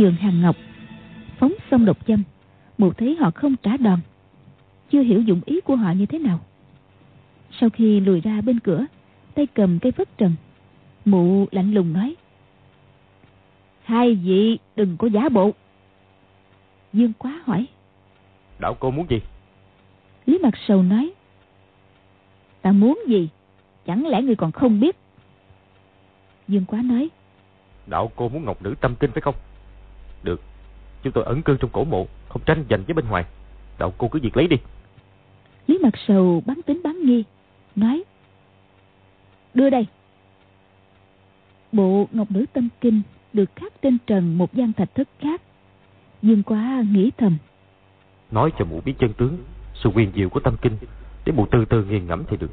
giường hàng ngọc. Phóng xong độc châm mụ thấy họ không trả đòn. Chưa hiểu dụng ý của họ như thế nào. Sau khi lùi ra bên cửa tay cầm cây phất trần mụ lạnh lùng nói hai vị đừng có giả bộ. Dương quá hỏi đạo cô muốn gì? Lý mặt sầu nói ta muốn gì? Chẳng lẽ người còn không biết? Dương quá nói đạo cô muốn ngọc nữ tâm kinh phải không được. Chúng tôi ẩn cư trong cổ mộ không tranh giành với bên ngoài. Đạo cô cứ việc lấy đi. Lý mặt sầu bắn tính bắn nghi nói đưa đây. Bộ ngọc nữ tâm kinh được khắc trên trần một gian thạch thất khác. Dương quá nghĩ thầm. Nói cho mụ biết chân tướng sự quyền diệu của tâm kinh. Để mụ từ từ nghiền ngẫm thì được.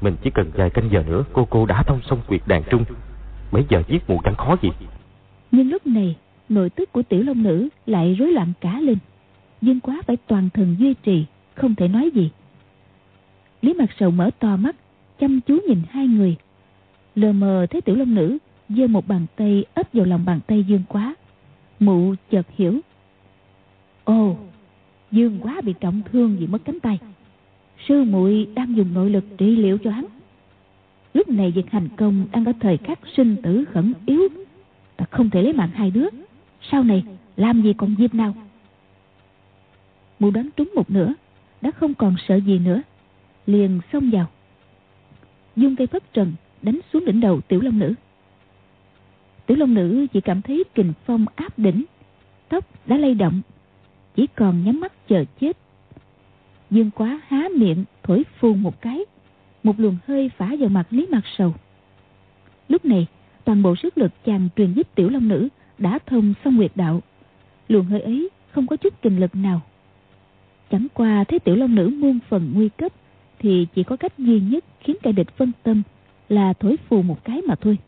Mình chỉ cần vài canh giờ nữa cô cô đã thông xong quyệt đàn trung. Mấy giờ giết mụ chẳng khó gì. Nhưng lúc này nội tức của tiểu long nữ lại rối loạn cả lên. Dương quá phải toàn thần duy trì, không thể nói gì. Lý mặt sầu mở to mắt, chăm chú nhìn hai người. Lờ mờ thấy tiểu long nữ giơ một bàn tay ấp vào lòng bàn tay dương quá. Mụ chợt hiểu. Ồ, dương quá bị trọng thương vì mất cánh tay. Sư muội đang dùng nội lực trị liệu cho hắn. Lúc này việc hành công đang ở thời khắc sinh tử khẩn yếu. Ta không thể lấy mạng hai đứa sau này, làm gì còn dịp nào? Mụ đoán trúng một nửa, đã không còn sợ gì nữa. Liền xông vào. Dung cây phất trần, đánh xuống đỉnh đầu tiểu long nữ. Tiểu long nữ chỉ cảm thấy kình phong áp đỉnh, tóc đã lay động, chỉ còn nhắm mắt chờ chết. Dương quá há miệng, thổi phù một cái, một luồng hơi phả vào mặt lý mặt sầu. Lúc này, toàn bộ sức lực chàng truyền giúp tiểu long nữ đã thông xong nguyệt đạo. Luồng hơi ấy không có chút kinh lực nào. Chẳng qua thấy tiểu long nữ muôn phần nguy cấp thì chỉ có cách duy nhất khiến kẻ địch phân tâm là thổi phù một cái mà thôi.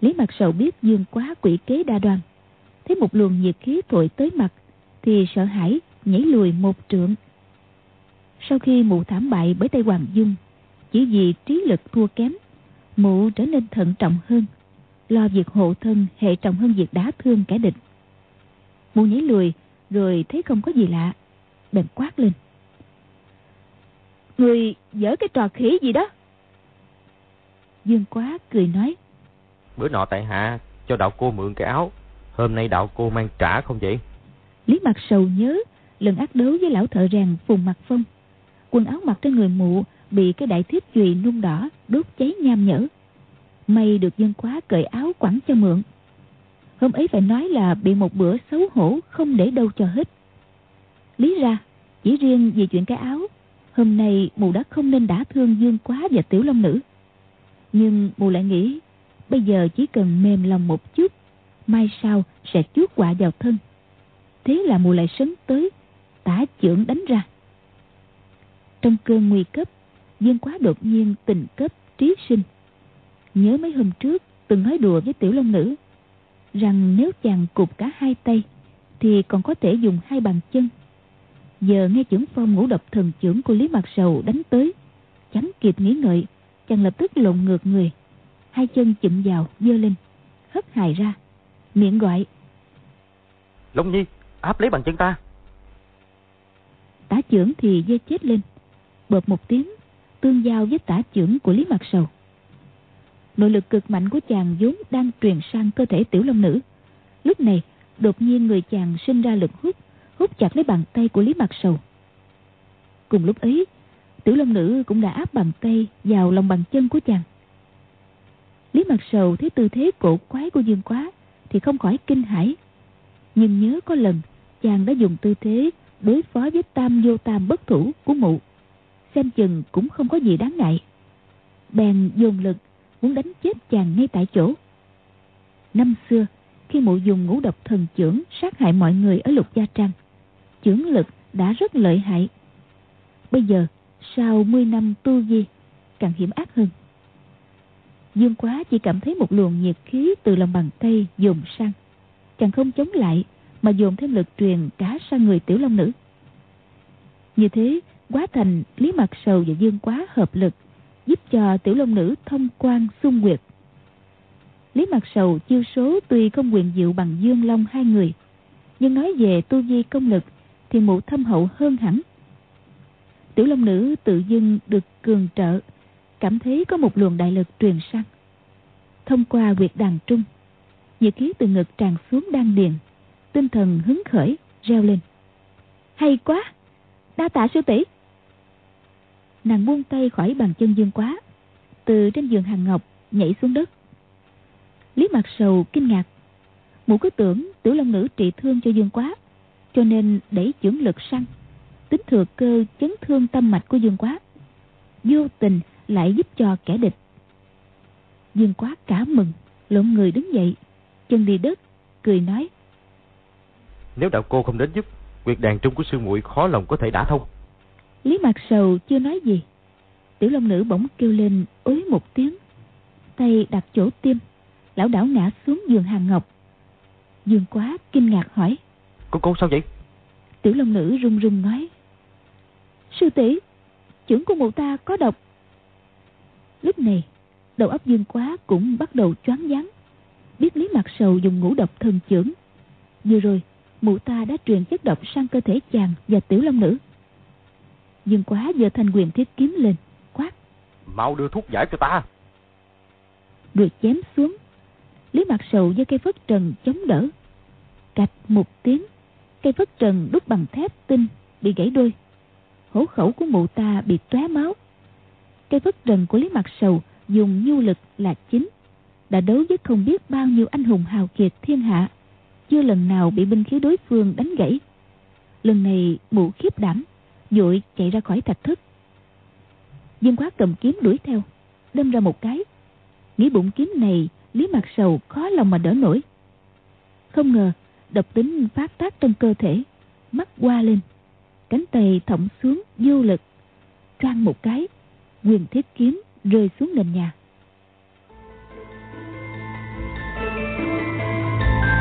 Lý mặt sầu biết dương quá quỷ kế đa đoan. Thấy một luồng nhiệt khí thổi tới mặt thì sợ hãi, nhảy lùi một trượng. Sau khi mụ thảm bại bởi tay hoàng dung, chỉ vì trí lực thua kém, mụ trở nên thận trọng hơn lo việc hộ thân hệ trọng hơn việc đá thương kẻ địch. Mụ nhảy lùi rồi thấy không có gì lạ. Bèn quát lên. Người dở cái trò khỉ gì đó? Dương quá cười nói. Bữa nọ tại hạ cho đạo cô mượn cái áo. Hôm nay đạo cô mang trả không vậy? Lý mặt sầu nhớ lần ác đấu với lão thợ rèn phùng mặt phong. Quần áo mặc trên người mụ bị cái đại thiếp chùy nung đỏ đốt cháy nham nhở may được dân quá cởi áo quẳng cho mượn. Hôm ấy phải nói là bị một bữa xấu hổ không để đâu cho hết. Lý ra, chỉ riêng vì chuyện cái áo, hôm nay mù đã không nên đả thương dương quá và tiểu long nữ. Nhưng mù lại nghĩ, bây giờ chỉ cần mềm lòng một chút, mai sau sẽ chuốt quạ vào thân. Thế là mù lại sấn tới, tả trưởng đánh ra. Trong cơn nguy cấp, dương quá đột nhiên tình cấp trí sinh nhớ mấy hôm trước từng nói đùa với tiểu long nữ rằng nếu chàng cụp cả hai tay thì còn có thể dùng hai bàn chân. Giờ nghe chưởng phong ngũ độc thần trưởng của lý mặt sầu đánh tới chẳng kịp nghĩ ngợi chàng lập tức lộn ngược người. Hai chân chụm vào dơ lên hất hài ra miệng gọi. Long nhi áp lấy bàn chân ta. Tả trưởng thì dơ chết lên bợp một tiếng tương giao với tả trưởng của lý mặt sầu nội lực cực mạnh của chàng vốn đang truyền sang cơ thể tiểu long nữ. Lúc này, đột nhiên người chàng sinh ra lực hút hút chặt lấy bàn tay của lý mặt sầu. Cùng lúc ấy, tiểu long nữ cũng đã áp bàn tay vào lòng bàn chân của chàng. Lý mặt sầu thấy tư thế cổ quái của dương quá thì không khỏi kinh hãi. Nhưng nhớ có lần, chàng đã dùng tư thế đối phó với tam vô tam bất thủ của mụ. Xem chừng cũng không có gì đáng ngại. Bèn dồn lực muốn đánh chết chàng ngay tại chỗ. Năm xưa, khi mụ dùng ngũ độc thần chưởng sát hại mọi người ở lục gia trang, chưởng lực đã rất lợi hại. Bây giờ, sau 10 năm tu di càng hiểm ác hơn. Dương quá chỉ cảm thấy một luồng nhiệt khí từ lòng bàn tay dồn sang chàng không chống lại mà dồn thêm lực truyền cả sang người tiểu long nữ. Như thế, quá thành, lý mặt sầu và dương quá hợp lực giúp cho tiểu long nữ thông quan xung nguyệt Lý Mặt Sầu chiêu số tuy không quyền diệu bằng Dương Long hai người, nhưng nói về tu vi công lực thì mụ thâm hậu hơn hẳn. Tiểu Long Nữ tự dưng được cường trợ, cảm thấy có một luồng đại lực truyền sang. Thông qua quyệt đàn trung, nhiệt khí từ ngực tràn xuống đan điền, tinh thần hứng khởi, reo lên. Hay quá! Đa tạ sư tỷ Nàng buông tay khỏi bàn chân dương quá, từ trên giường hàng ngọc nhảy xuống đất. Lý Mặt Sầu kinh ngạc. Mụ cứ tưởng tiểu long nữ trị thương cho dương quá, cho nên đẩy chưởng lực sang, tính thừa cơ chấn thương tâm mạch của dương quá. Vô tình lại giúp cho kẻ địch. Dương quá cả mừng, lộn người đứng dậy, chân đi đất, cười nói. Nếu đạo cô không đến giúp, Quyệt đàn trung của sư muội khó lòng có thể đả thông. Lý Mạc Sầu chưa nói gì. Tiểu Long Nữ bỗng kêu lên ối một tiếng. Tay đặt chỗ tim, lão đảo ngã xuống giường hàng ngọc. Dương quá kinh ngạc hỏi. Cô cô sao vậy? Tiểu Long Nữ run run nói. Sư tỷ trưởng của mụ ta có độc. Lúc này, đầu óc Dương quá cũng bắt đầu choáng váng. Biết Lý Mạc Sầu dùng ngũ độc thần trưởng. Vừa rồi, mụ ta đã truyền chất độc sang cơ thể chàng và tiểu long nữ dương quá giờ thanh quyền thiết kiếm lên quát. Mau đưa thuốc giải cho ta. Rồi chém xuống. Lý mặt sầu do cây phất trần chống đỡ. Cạch một tiếng cây phất trần đúc bằng thép tinh bị gãy đôi. Hổ khẩu của mụ ta bị tóe máu. Cây phất trần của lý mặt sầu dùng nhu lực là chính. Đã đấu với không biết bao nhiêu anh hùng hào kiệt thiên hạ. Chưa lần nào bị binh khí đối phương đánh gãy. Lần này mụ khiếp đảm vội chạy ra khỏi thạch thất. Dương quá cầm kiếm đuổi theo, đâm ra một cái. Nghĩ bụng kiếm này, lý mặt sầu khó lòng mà đỡ nổi. Không ngờ, độc tính phát tác trong cơ thể, mắt qua lên. Cánh tay thõng xuống vô lực, choang một cái, quyền thiết kiếm rơi xuống nền nhà.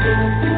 thank you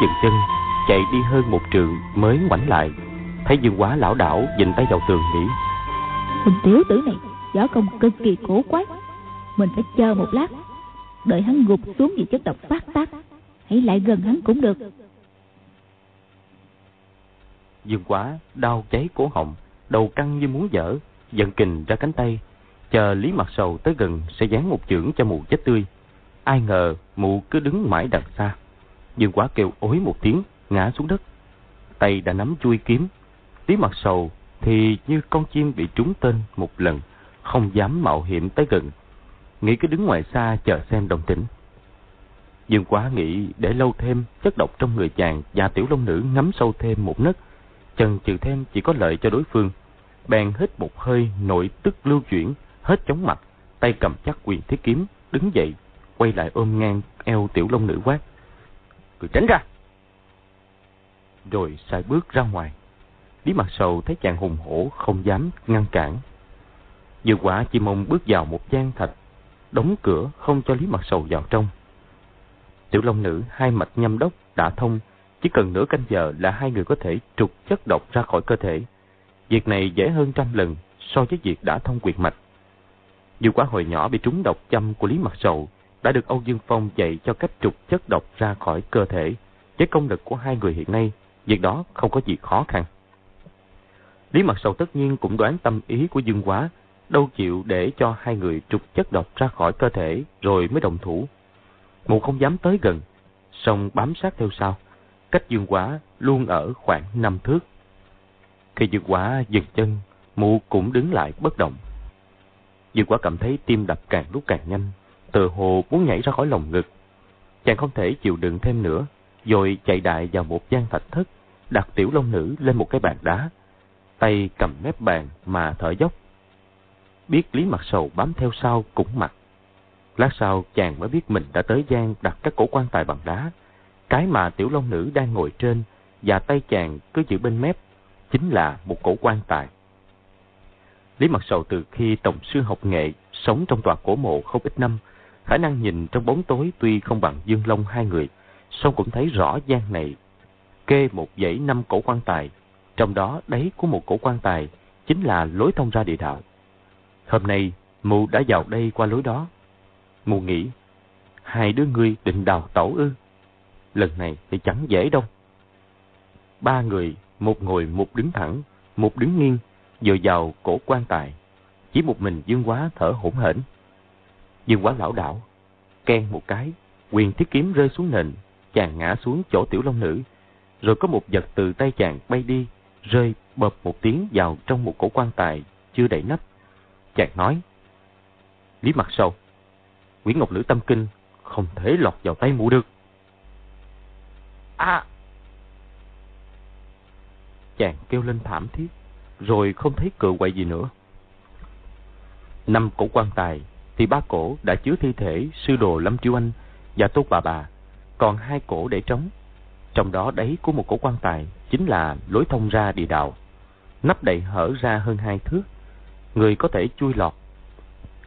dừng chân chạy đi hơn một trường mới ngoảnh lại. Thấy dương quá lão đảo dình tay vào tường nghĩ thằng tiểu tử này võ công cực kỳ cổ quái. Mình phải chờ một lát đợi hắn gục xuống vì chất độc phát tác. Hãy lại gần hắn cũng được. Dương quá đau cháy cổ họng đầu căng như muốn dở giận kình ra cánh tay. Chờ lý mặt sầu tới gần sẽ dán một chưởng cho mụ chết tươi. Ai ngờ mụ cứ đứng mãi đằng xa Dương quá kêu ối một tiếng, ngã xuống đất. Tay đã nắm chui kiếm. Tí mặt sầu thì như con chim bị trúng tên một lần, không dám mạo hiểm tới gần. Nghĩ cứ đứng ngoài xa chờ xem đồng tĩnh. Dương quá nghĩ để lâu thêm chất độc trong người chàng và tiểu long nữ ngắm sâu thêm một nấc. Chần chừ thêm chỉ có lợi cho đối phương. Bèn hít một hơi nội tức lưu chuyển, hết chóng mặt, tay cầm chắc quyền thiết kiếm, đứng dậy, quay lại ôm ngang eo tiểu long nữ quát cứ tránh ra. Rồi sai bước ra ngoài. Lý mặt sầu thấy chàng hùng hổ không dám ngăn cản. Dự quả chỉ mong bước vào một gian thạch, đóng cửa không cho lý mặt sầu vào trong. Tiểu long nữ, hai mạch nhâm đốc đã thông, chỉ cần nửa canh giờ là hai người có thể trục chất độc ra khỏi cơ thể. Việc này dễ hơn trăm lần so với việc đã thông quyệt mạch. Dù quả hồi nhỏ bị trúng độc châm của lý mặt sầu đã được Âu Dương Phong dạy cho cách trục chất độc ra khỏi cơ thể. Với công lực của hai người hiện nay, việc đó không có gì khó khăn. Lý Mặt Sầu tất nhiên cũng đoán tâm ý của Dương Quá, đâu chịu để cho hai người trục chất độc ra khỏi cơ thể rồi mới đồng thủ. Mụ không dám tới gần, song bám sát theo sau, cách Dương Quá luôn ở khoảng năm thước. Khi Dương Quá dừng chân, mụ cũng đứng lại bất động. Dương Quá cảm thấy tim đập càng lúc càng nhanh, từ hồ muốn nhảy ra khỏi lồng ngực. Chàng không thể chịu đựng thêm nữa, rồi chạy đại vào một gian thạch thất, đặt tiểu long nữ lên một cái bàn đá, tay cầm mép bàn mà thở dốc. Biết Lý Mặt Sầu bám theo sau cũng mặt. Lát sau chàng mới biết mình đã tới gian đặt các cổ quan tài bằng đá. Cái mà tiểu long nữ đang ngồi trên và tay chàng cứ giữ bên mép chính là một cổ quan tài. Lý Mặt Sầu từ khi tổng sư học nghệ sống trong tòa cổ mộ không ít năm, khả năng nhìn trong bóng tối tuy không bằng Dương Long hai người, song cũng thấy rõ gian này kê một dãy năm cổ quan tài, trong đó đáy của một cổ quan tài chính là lối thông ra địa đạo. Hôm nay, mụ đã vào đây qua lối đó. Mụ nghĩ, hai đứa ngươi định đào tẩu ư. Lần này thì chẳng dễ đâu. Ba người, một ngồi một đứng thẳng, một đứng nghiêng, vừa vào cổ quan tài. Chỉ một mình Dương Quá thở hổn hển. Dương Quá lão đảo, ken một cái, quyền thiết kiếm rơi xuống nền, chàng ngã xuống chỗ tiểu long nữ. Rồi có một vật từ tay chàng bay đi, rơi bập một tiếng vào trong một cổ quan tài chưa đậy nắp. Chàng nói, Lý mặt sâu, Nguyễn Ngọc Lữ tâm kinh không thể lọt vào tay mụ được. À! Chàng kêu lên thảm thiết, rồi không thấy cự quậy gì nữa. Năm cổ quan tài thì ba cổ đã chứa thi thể sư đồ Lâm Triêu Anh và Tốt Bà Bà, còn hai cổ để trống. Trong đó đáy của một cổ quan tài chính là lối thông ra địa đạo. Nắp đậy hở ra hơn hai thước, người có thể chui lọt.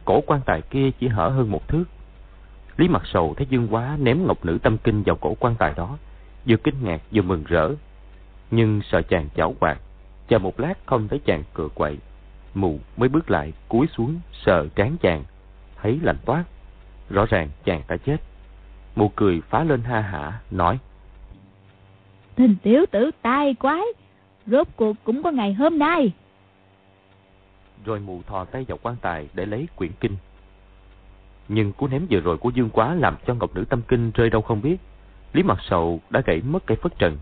Cổ quan tài kia chỉ hở hơn một thước. Lý Mặt Sầu thấy Dương Quá ném ngọc nữ tâm kinh vào cổ quan tài đó, vừa kinh ngạc vừa mừng rỡ. Nhưng sợ chàng chảo quạt, chờ một lát không thấy chàng cựa quậy. mù mới bước lại cúi xuống sờ trán chàng, thấy lạnh toát. Rõ ràng chàng đã chết. Mụ cười phá lên ha hả, nói. Thình tiểu tử tai quái, rốt cuộc cũng có ngày hôm nay. Rồi mụ thò tay vào quan tài để lấy quyển kinh. Nhưng cú ném vừa rồi của Dương Quá làm cho Ngọc Nữ Tâm Kinh rơi đâu không biết. Lý Mặt Sầu đã gãy mất cây phất trần,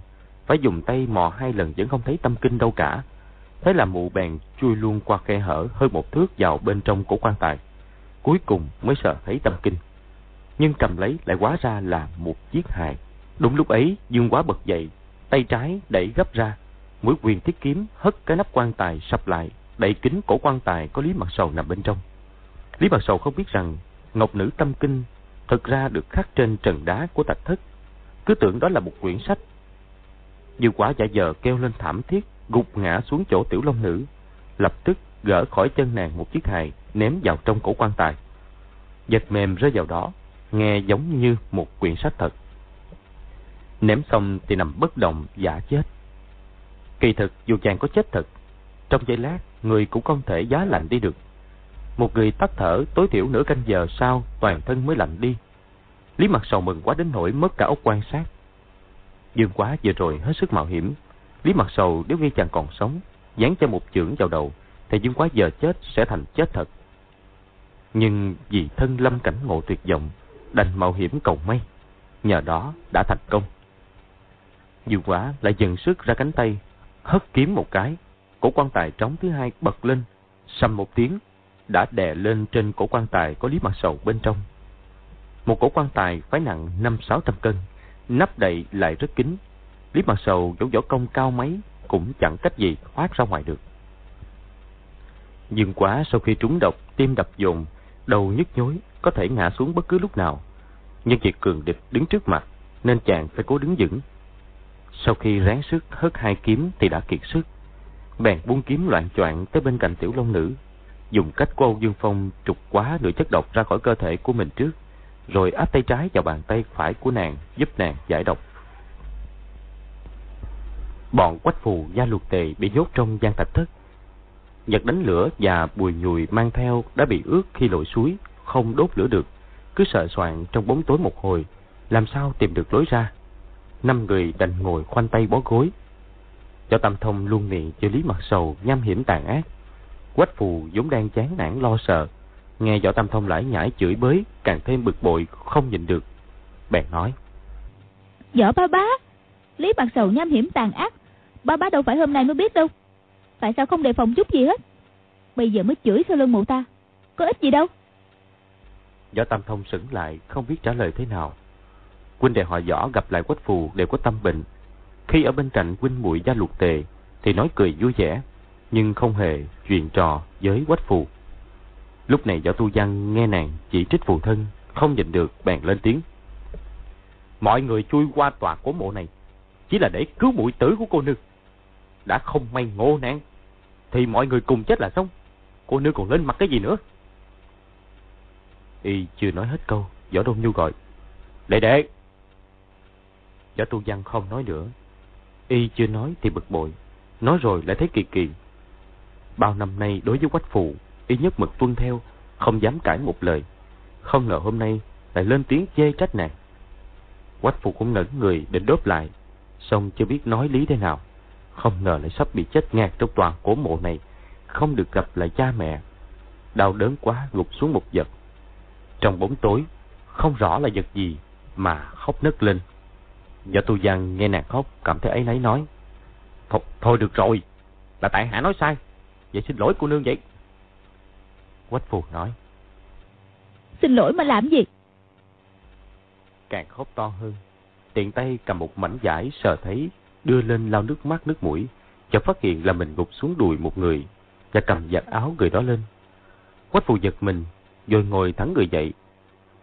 phải dùng tay mò hai lần vẫn không thấy tâm kinh đâu cả. Thế là mụ bèn chui luôn qua khe hở hơn một thước vào bên trong cổ quan tài. Cuối cùng mới sợ thấy tâm kinh. Nhưng cầm lấy lại quá ra là một chiếc hài. Đúng lúc ấy, Dương Quá bật dậy, tay trái đẩy gấp ra, mũi quyền thiết kiếm hất cái nắp quan tài sập lại, đẩy kính cổ quan tài có Lý Mặt Sầu nằm bên trong. Lý Mặt Sầu không biết rằng Ngọc Nữ Tâm Kinh thực ra được khắc trên trần đá của tạch thất. Cứ tưởng đó là một quyển sách. Dương Quá giả giờ kêu lên thảm thiết, gục ngã xuống chỗ tiểu long nữ, lập tức gỡ khỏi chân nàng một chiếc hài ném vào trong cổ quan tài. Giật mềm rơi vào đó, nghe giống như một quyển sách thật. Ném xong thì nằm bất động giả chết. Kỳ thực dù chàng có chết thật, trong giây lát người cũng không thể giá lạnh đi được. Một người tắt thở tối thiểu nửa canh giờ sau toàn thân mới lạnh đi. Lý mặt sầu mừng quá đến nỗi mất cả ốc quan sát. Dương quá vừa rồi hết sức mạo hiểm. Lý mặt sầu nếu như chàng còn sống, dán cho một chưởng vào đầu, thì Dương quá giờ chết sẽ thành chết thật. Nhưng vì thân lâm cảnh ngộ tuyệt vọng, đành mạo hiểm cầu may. Nhờ đó đã thành công. Dương quá lại dần sức ra cánh tay, hất kiếm một cái. Cổ quan tài trống thứ hai bật lên, sầm một tiếng, đã đè lên trên cổ quan tài có lý mặt sầu bên trong. Một cổ quan tài phải nặng năm sáu trăm cân, nắp đậy lại rất kín. Lý mặt sầu dẫu võ công cao mấy cũng chẳng cách gì thoát ra ngoài được. Dương quá sau khi trúng độc, tim đập dồn, đầu nhức nhối, có thể ngã xuống bất cứ lúc nào. Nhưng vì cường địch đứng trước mặt, nên chàng phải cố đứng vững. Sau khi ráng sức hất hai kiếm thì đã kiệt sức. Bèn buông kiếm loạn choạng tới bên cạnh tiểu long nữ, dùng cách của Âu Dương Phong trục quá nửa chất độc ra khỏi cơ thể của mình trước, rồi áp tay trái vào bàn tay phải của nàng giúp nàng giải độc. Bọn quách phù gia luật tề bị nhốt trong gian thạch thất. Nhật đánh lửa và bùi nhùi mang theo đã bị ướt khi lội suối, không đốt lửa được. Cứ sợ soạn trong bóng tối một hồi, làm sao tìm được lối ra. Năm người đành ngồi khoanh tay bó gối. Cho Tam Thông luôn miệng cho Lý Mặt Sầu nham hiểm tàn ác. Quách phù vốn đang chán nản lo sợ, nghe võ Tam Thông lải nhải chửi bới, càng thêm bực bội không nhịn được. Bèn nói: "Võ ba bá, Lý Mặt Sầu nham hiểm tàn ác, ba bá đâu phải hôm nay mới biết đâu. Tại sao không đề phòng chút gì hết? Bây giờ mới chửi sau lưng mụ ta. có ích gì đâu. Võ Tam Thông sững lại, không biết trả lời thế nào. Huynh đệ họ võ gặp lại quách phù đều có tâm bệnh. Khi ở bên cạnh huynh muội gia lục tề, thì nói cười vui vẻ, nhưng không hề chuyện trò với quách phù. Lúc này võ tu văn nghe nàng chỉ trích phù thân, không nhìn được bèn lên tiếng. Mọi người chui qua tòa cổ mộ này, chỉ là để cứu mụi tử của cô nương. Đã không may ngộ nạn, thì mọi người cùng chết là xong. Cô nữ còn lên mặt cái gì nữa? Y chưa nói hết câu, Võ Đông Nhu gọi. Đệ đệ! Võ Tu Văn không nói nữa. Y chưa nói thì bực bội, nói rồi lại thấy kỳ kỳ. Bao năm nay đối với quách phụ, Y nhất mực tuân theo, không dám cãi một lời. Không ngờ hôm nay lại lên tiếng chê trách nàng. Quách phụ cũng ngẩn người định đốt lại, xong chưa biết nói lý thế nào. Không ngờ lại sắp bị chết ngạt trong toàn cổ mộ này, không được gặp lại cha mẹ. Đau đớn quá gục xuống một giật. Trong bóng tối, không rõ là vật gì mà khóc nấc lên. Võ tu văn nghe nàng khóc, cảm thấy ấy nấy nói. Thôi, thôi được rồi, là tại hạ nói sai. Vậy xin lỗi cô nương vậy. Quách phù nói. Xin lỗi mà làm gì? Càng khóc to hơn, tiện tay cầm một mảnh vải sờ thấy, đưa lên lau nước mắt nước mũi, chợt phát hiện là mình gục xuống đùi một người và cầm giặt áo người đó lên. Quách phù giật mình, rồi ngồi thẳng người dậy.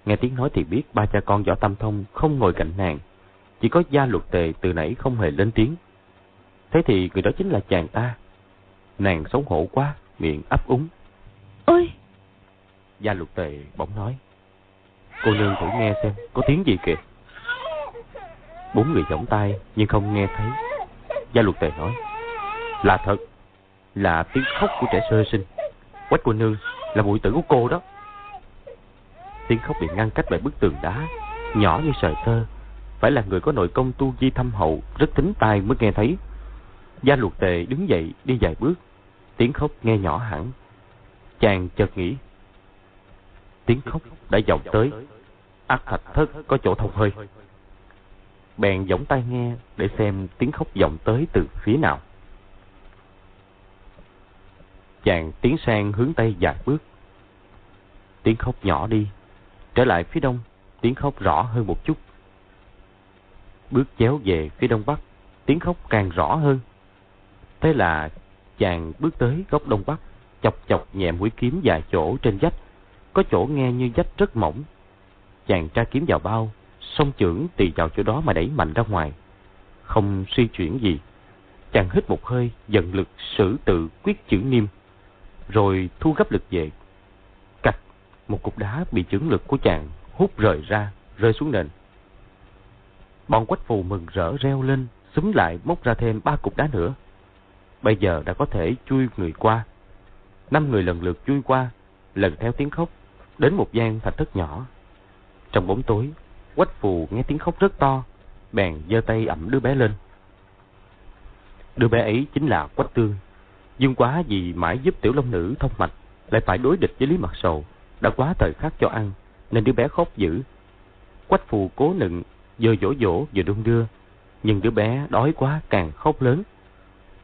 Nghe tiếng nói thì biết ba cha con võ tâm thông không ngồi cạnh nàng, chỉ có gia luật tề từ nãy không hề lên tiếng. Thế thì người đó chính là chàng ta. Nàng xấu hổ quá, miệng ấp úng. Ôi! Gia luật tề bỗng nói. Cô nương thử nghe xem, có tiếng gì kìa. Bốn người giỏng tay nhưng không nghe thấy. Gia luật tề nói. Là thật, là tiếng khóc của trẻ sơ sinh. Quách cô nương là muội tử của cô đó. Tiếng khóc bị ngăn cách bởi bức tường đá, nhỏ như sợi tơ. Phải là người có nội công tu di thâm hậu, rất tính tai mới nghe thấy. Gia luật tề đứng dậy đi vài bước, tiếng khóc nghe nhỏ hẳn. Chàng chợt nghĩ, tiếng khóc đã vọng tới, ác thạch thất có chỗ thông hơi. Bèn giỏng tai nghe để xem tiếng khóc vọng tới từ phía nào. Chàng tiến sang hướng Tây vài bước. Tiếng khóc nhỏ đi. Trở lại phía đông, tiếng khóc rõ hơn một chút. Bước chéo về phía đông bắc, tiếng khóc càng rõ hơn. Thế là chàng bước tới góc đông bắc, chọc chọc nhẹ mũi kiếm vài chỗ trên vách. Có chỗ nghe như vách rất mỏng. Chàng tra kiếm vào bao, song trưởng tì vào chỗ đó mà đẩy mạnh ra ngoài. Không suy chuyển gì. Chàng hít một hơi, dần lực sử tự quyết chữ niêm rồi thu gấp lực về. Cạch, một cục đá bị chưởng lực của chàng hút rời ra, rơi xuống nền. Bọn quách phù mừng rỡ reo lên, xúm lại móc ra thêm ba cục đá nữa. Bây giờ đã có thể chui người qua. Năm người lần lượt chui qua, lần theo tiếng khóc, đến một gian thạch thất nhỏ. Trong bóng tối, quách phù nghe tiếng khóc rất to, bèn giơ tay ẩm đứa bé lên. Đứa bé ấy chính là quách tương, Dương quá vì mãi giúp tiểu long nữ thông mạch, lại phải đối địch với Lý Mặt Sầu, đã quá thời khắc cho ăn, nên đứa bé khóc dữ. Quách phù cố nựng, vừa dỗ dỗ vừa đung đưa, nhưng đứa bé đói quá càng khóc lớn.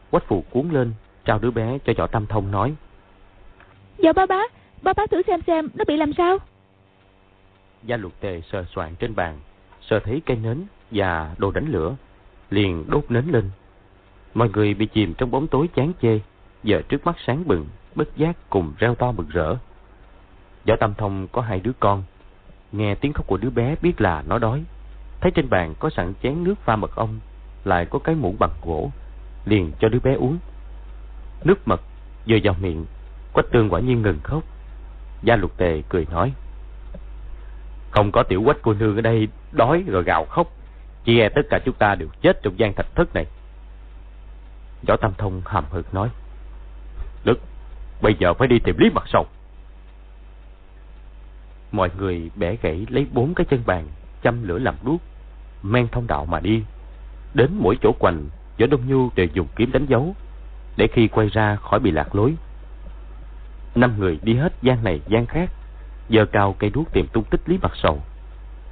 Quách phù cuốn lên, trao đứa bé cho võ tâm thông nói. Dạ ba bá, ba bá thử xem xem nó bị làm sao. Gia luật tề sờ soạn trên bàn, sờ thấy cây nến và đồ đánh lửa, liền đốt nến lên. Mọi người bị chìm trong bóng tối chán chê, giờ trước mắt sáng bừng, bất giác cùng reo to mừng rỡ. Võ tam Thông có hai đứa con, nghe tiếng khóc của đứa bé biết là nó đói. Thấy trên bàn có sẵn chén nước pha mật ong, lại có cái muỗng bằng gỗ, liền cho đứa bé uống. Nước mật vừa vào miệng, Quách Tương quả nhiên ngừng khóc. Gia Lục Tề cười nói: "Không có tiểu Quách cô nương ở đây đói rồi gào khóc, chỉ e tất cả chúng ta đều chết trong gian thạch thất này." Võ tam Thông hầm hực nói: Đức, bây giờ phải đi tìm Lý Mặt Sầu. Mọi người bẻ gãy lấy bốn cái chân bàn, châm lửa làm đuốc, men thông đạo mà đi. Đến mỗi chỗ quành Võ Đông Nhu đều dùng kiếm đánh dấu, để khi quay ra khỏi bị lạc lối. Năm người đi hết gian này gian khác, giơ cao cây đuốc tìm tung tích Lý Mặt Sầu.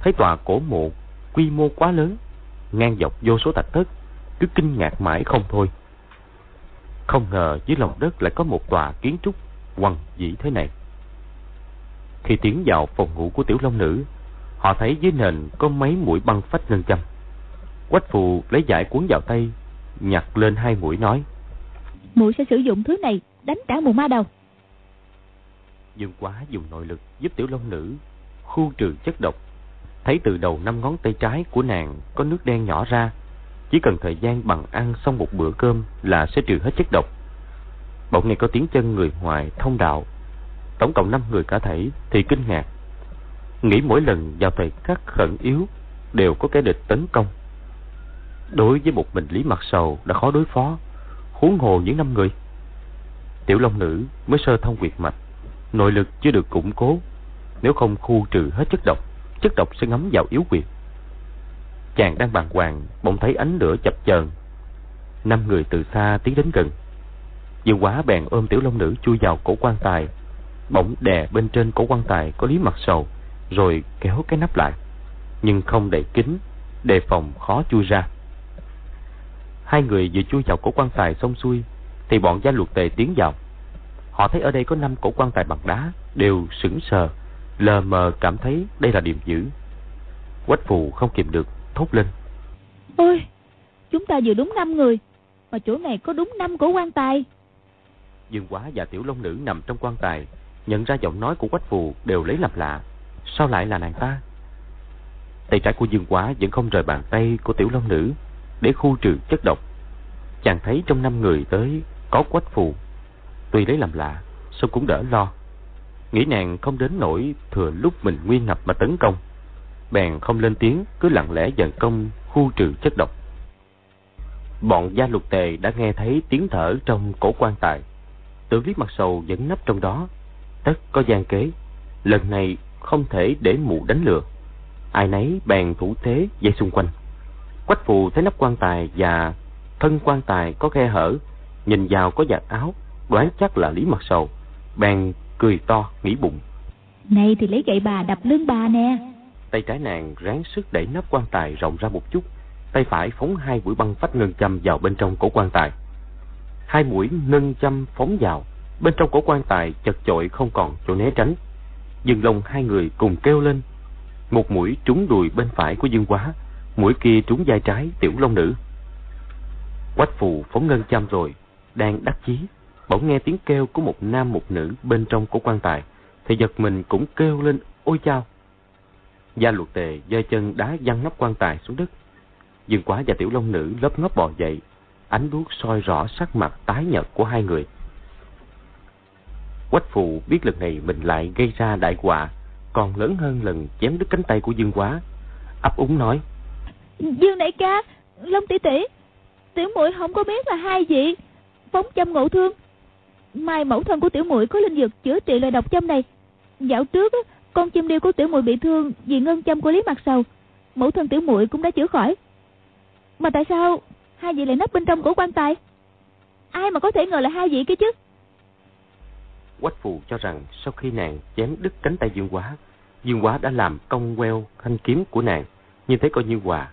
Thấy tòa cổ mộ quy mô quá lớn, ngang dọc vô số thạch thất, cứ kinh ngạc mãi không thôi. Không ngờ dưới lòng đất lại có một tòa kiến trúc quằn dĩ thế này. Khi tiến vào phòng ngủ của tiểu long nữ, họ thấy dưới nền có mấy mũi băng phách ngân châm. Quách phù lấy giải cuốn vào tay, nhặt lên hai mũi nói. Muội sẽ sử dụng thứ này đánh trả mù ma đầu. Dương quá dùng nội lực giúp tiểu long nữ khu trừ chất độc. Thấy từ đầu năm ngón tay trái của nàng có nước đen nhỏ ra, chỉ cần thời gian bằng ăn xong một bữa cơm là sẽ trừ hết chất độc. Bỗng nghe có tiếng chân người ngoài thông đạo. Tổng cộng năm người cả thể thì kinh ngạc. Nghĩ mỗi lần vào thời khắc khẩn yếu đều có kẻ địch tấn công. Đối với một mình Lý Mặt Sầu đã khó đối phó, huống hồ những năm người. Tiểu Long Nữ mới sơ thông quyệt mạch, nội lực chưa được củng cố. Nếu không khu trừ hết chất độc, chất độc sẽ ngấm vào yếu quyệt. Chàng đang bàng hoàng, bỗng thấy ánh lửa chập chờn. Năm người từ xa tiến đến gần. Dương quá bèn ôm tiểu long nữ chui vào cổ quan tài, bỗng đè bên trên cổ quan tài có lý mặt sầu, rồi kéo cái nắp lại, nhưng không đậy kín, đề phòng khó chui ra. Hai người vừa chui vào cổ quan tài xong xuôi, thì bọn gia luật tề tiến vào. Họ thấy ở đây có năm cổ quan tài bằng đá, đều sững sờ, lờ mờ cảm thấy đây là điểm dữ. Quách phù không kìm được, thốt lên. Ôi, chúng ta vừa đúng năm người, mà chỗ này có đúng năm cổ quan tài. Dương Quá và Tiểu Long Nữ nằm trong quan tài, nhận ra giọng nói của Quách Phù đều lấy làm lạ. Sao lại là nàng ta? Tay trái của Dương Quá vẫn không rời bàn tay của Tiểu Long Nữ để khu trừ chất độc. Chàng thấy trong năm người tới có Quách Phù. Tuy lấy làm lạ, song cũng đỡ lo. Nghĩ nàng không đến nỗi thừa lúc mình nguyên ngập mà tấn công. Bèn không lên tiếng, cứ lặng lẽ dần công khu trừ chất độc. Bọn gia lục tề đã nghe thấy tiếng thở trong cổ quan tài. Tử viết mặt sầu vẫn nấp trong đó. Tất có gian kế. Lần này không thể để mụ đánh lừa. Ai nấy bèn thủ thế dây xung quanh. Quách phù thấy nắp quan tài và thân quan tài có khe hở. Nhìn vào có giặt áo. Đoán chắc là lý mặt sầu. Bèn cười to nghĩ bụng. Này thì lấy gậy bà đập lưng bà nè. Tay trái nàng ráng sức đẩy nắp quan tài rộng ra một chút. Tay phải phóng hai mũi băng phách ngân châm vào bên trong cổ quan tài hai mũi ngân châm phóng vào bên trong cổ quan tài chật chội không còn chỗ né tránh dương long hai người cùng kêu lên một mũi trúng đùi bên phải của dương quá mũi kia trúng vai trái tiểu long nữ quách phù phóng ngân châm rồi đang đắc chí bỗng nghe tiếng kêu của một nam một nữ bên trong cổ quan tài thì giật mình cũng kêu lên ôi chao gia luật tề giơ chân đá văng nắp quan tài xuống đất dương quá và tiểu long nữ lấp ngóp bò dậy ánh đuốc soi rõ sắc mặt tái nhợt của hai người. Quách phụ biết lần này mình lại gây ra đại họa, còn lớn hơn lần chém đứt cánh tay của Dương Quá. ấp úng nói: "Dương đại ca, Long tỷ tỷ, tiểu muội không có biết là hai vị phóng châm ngộ thương. Mai mẫu thân của tiểu muội có linh dược chữa trị loại độc châm này. Dạo trước con chim điêu của tiểu muội bị thương vì ngân châm của Lý Mặt Sầu, mẫu thân tiểu muội cũng đã chữa khỏi. Mà tại sao hai vị lại nấp bên trong cổ quan tài? Ai mà có thể ngờ là hai vị kia chứ? Quách phù cho rằng sau khi nàng chém đứt cánh tay dương quá dương quá đã làm công queo thanh kiếm của nàng. Như thế coi như quà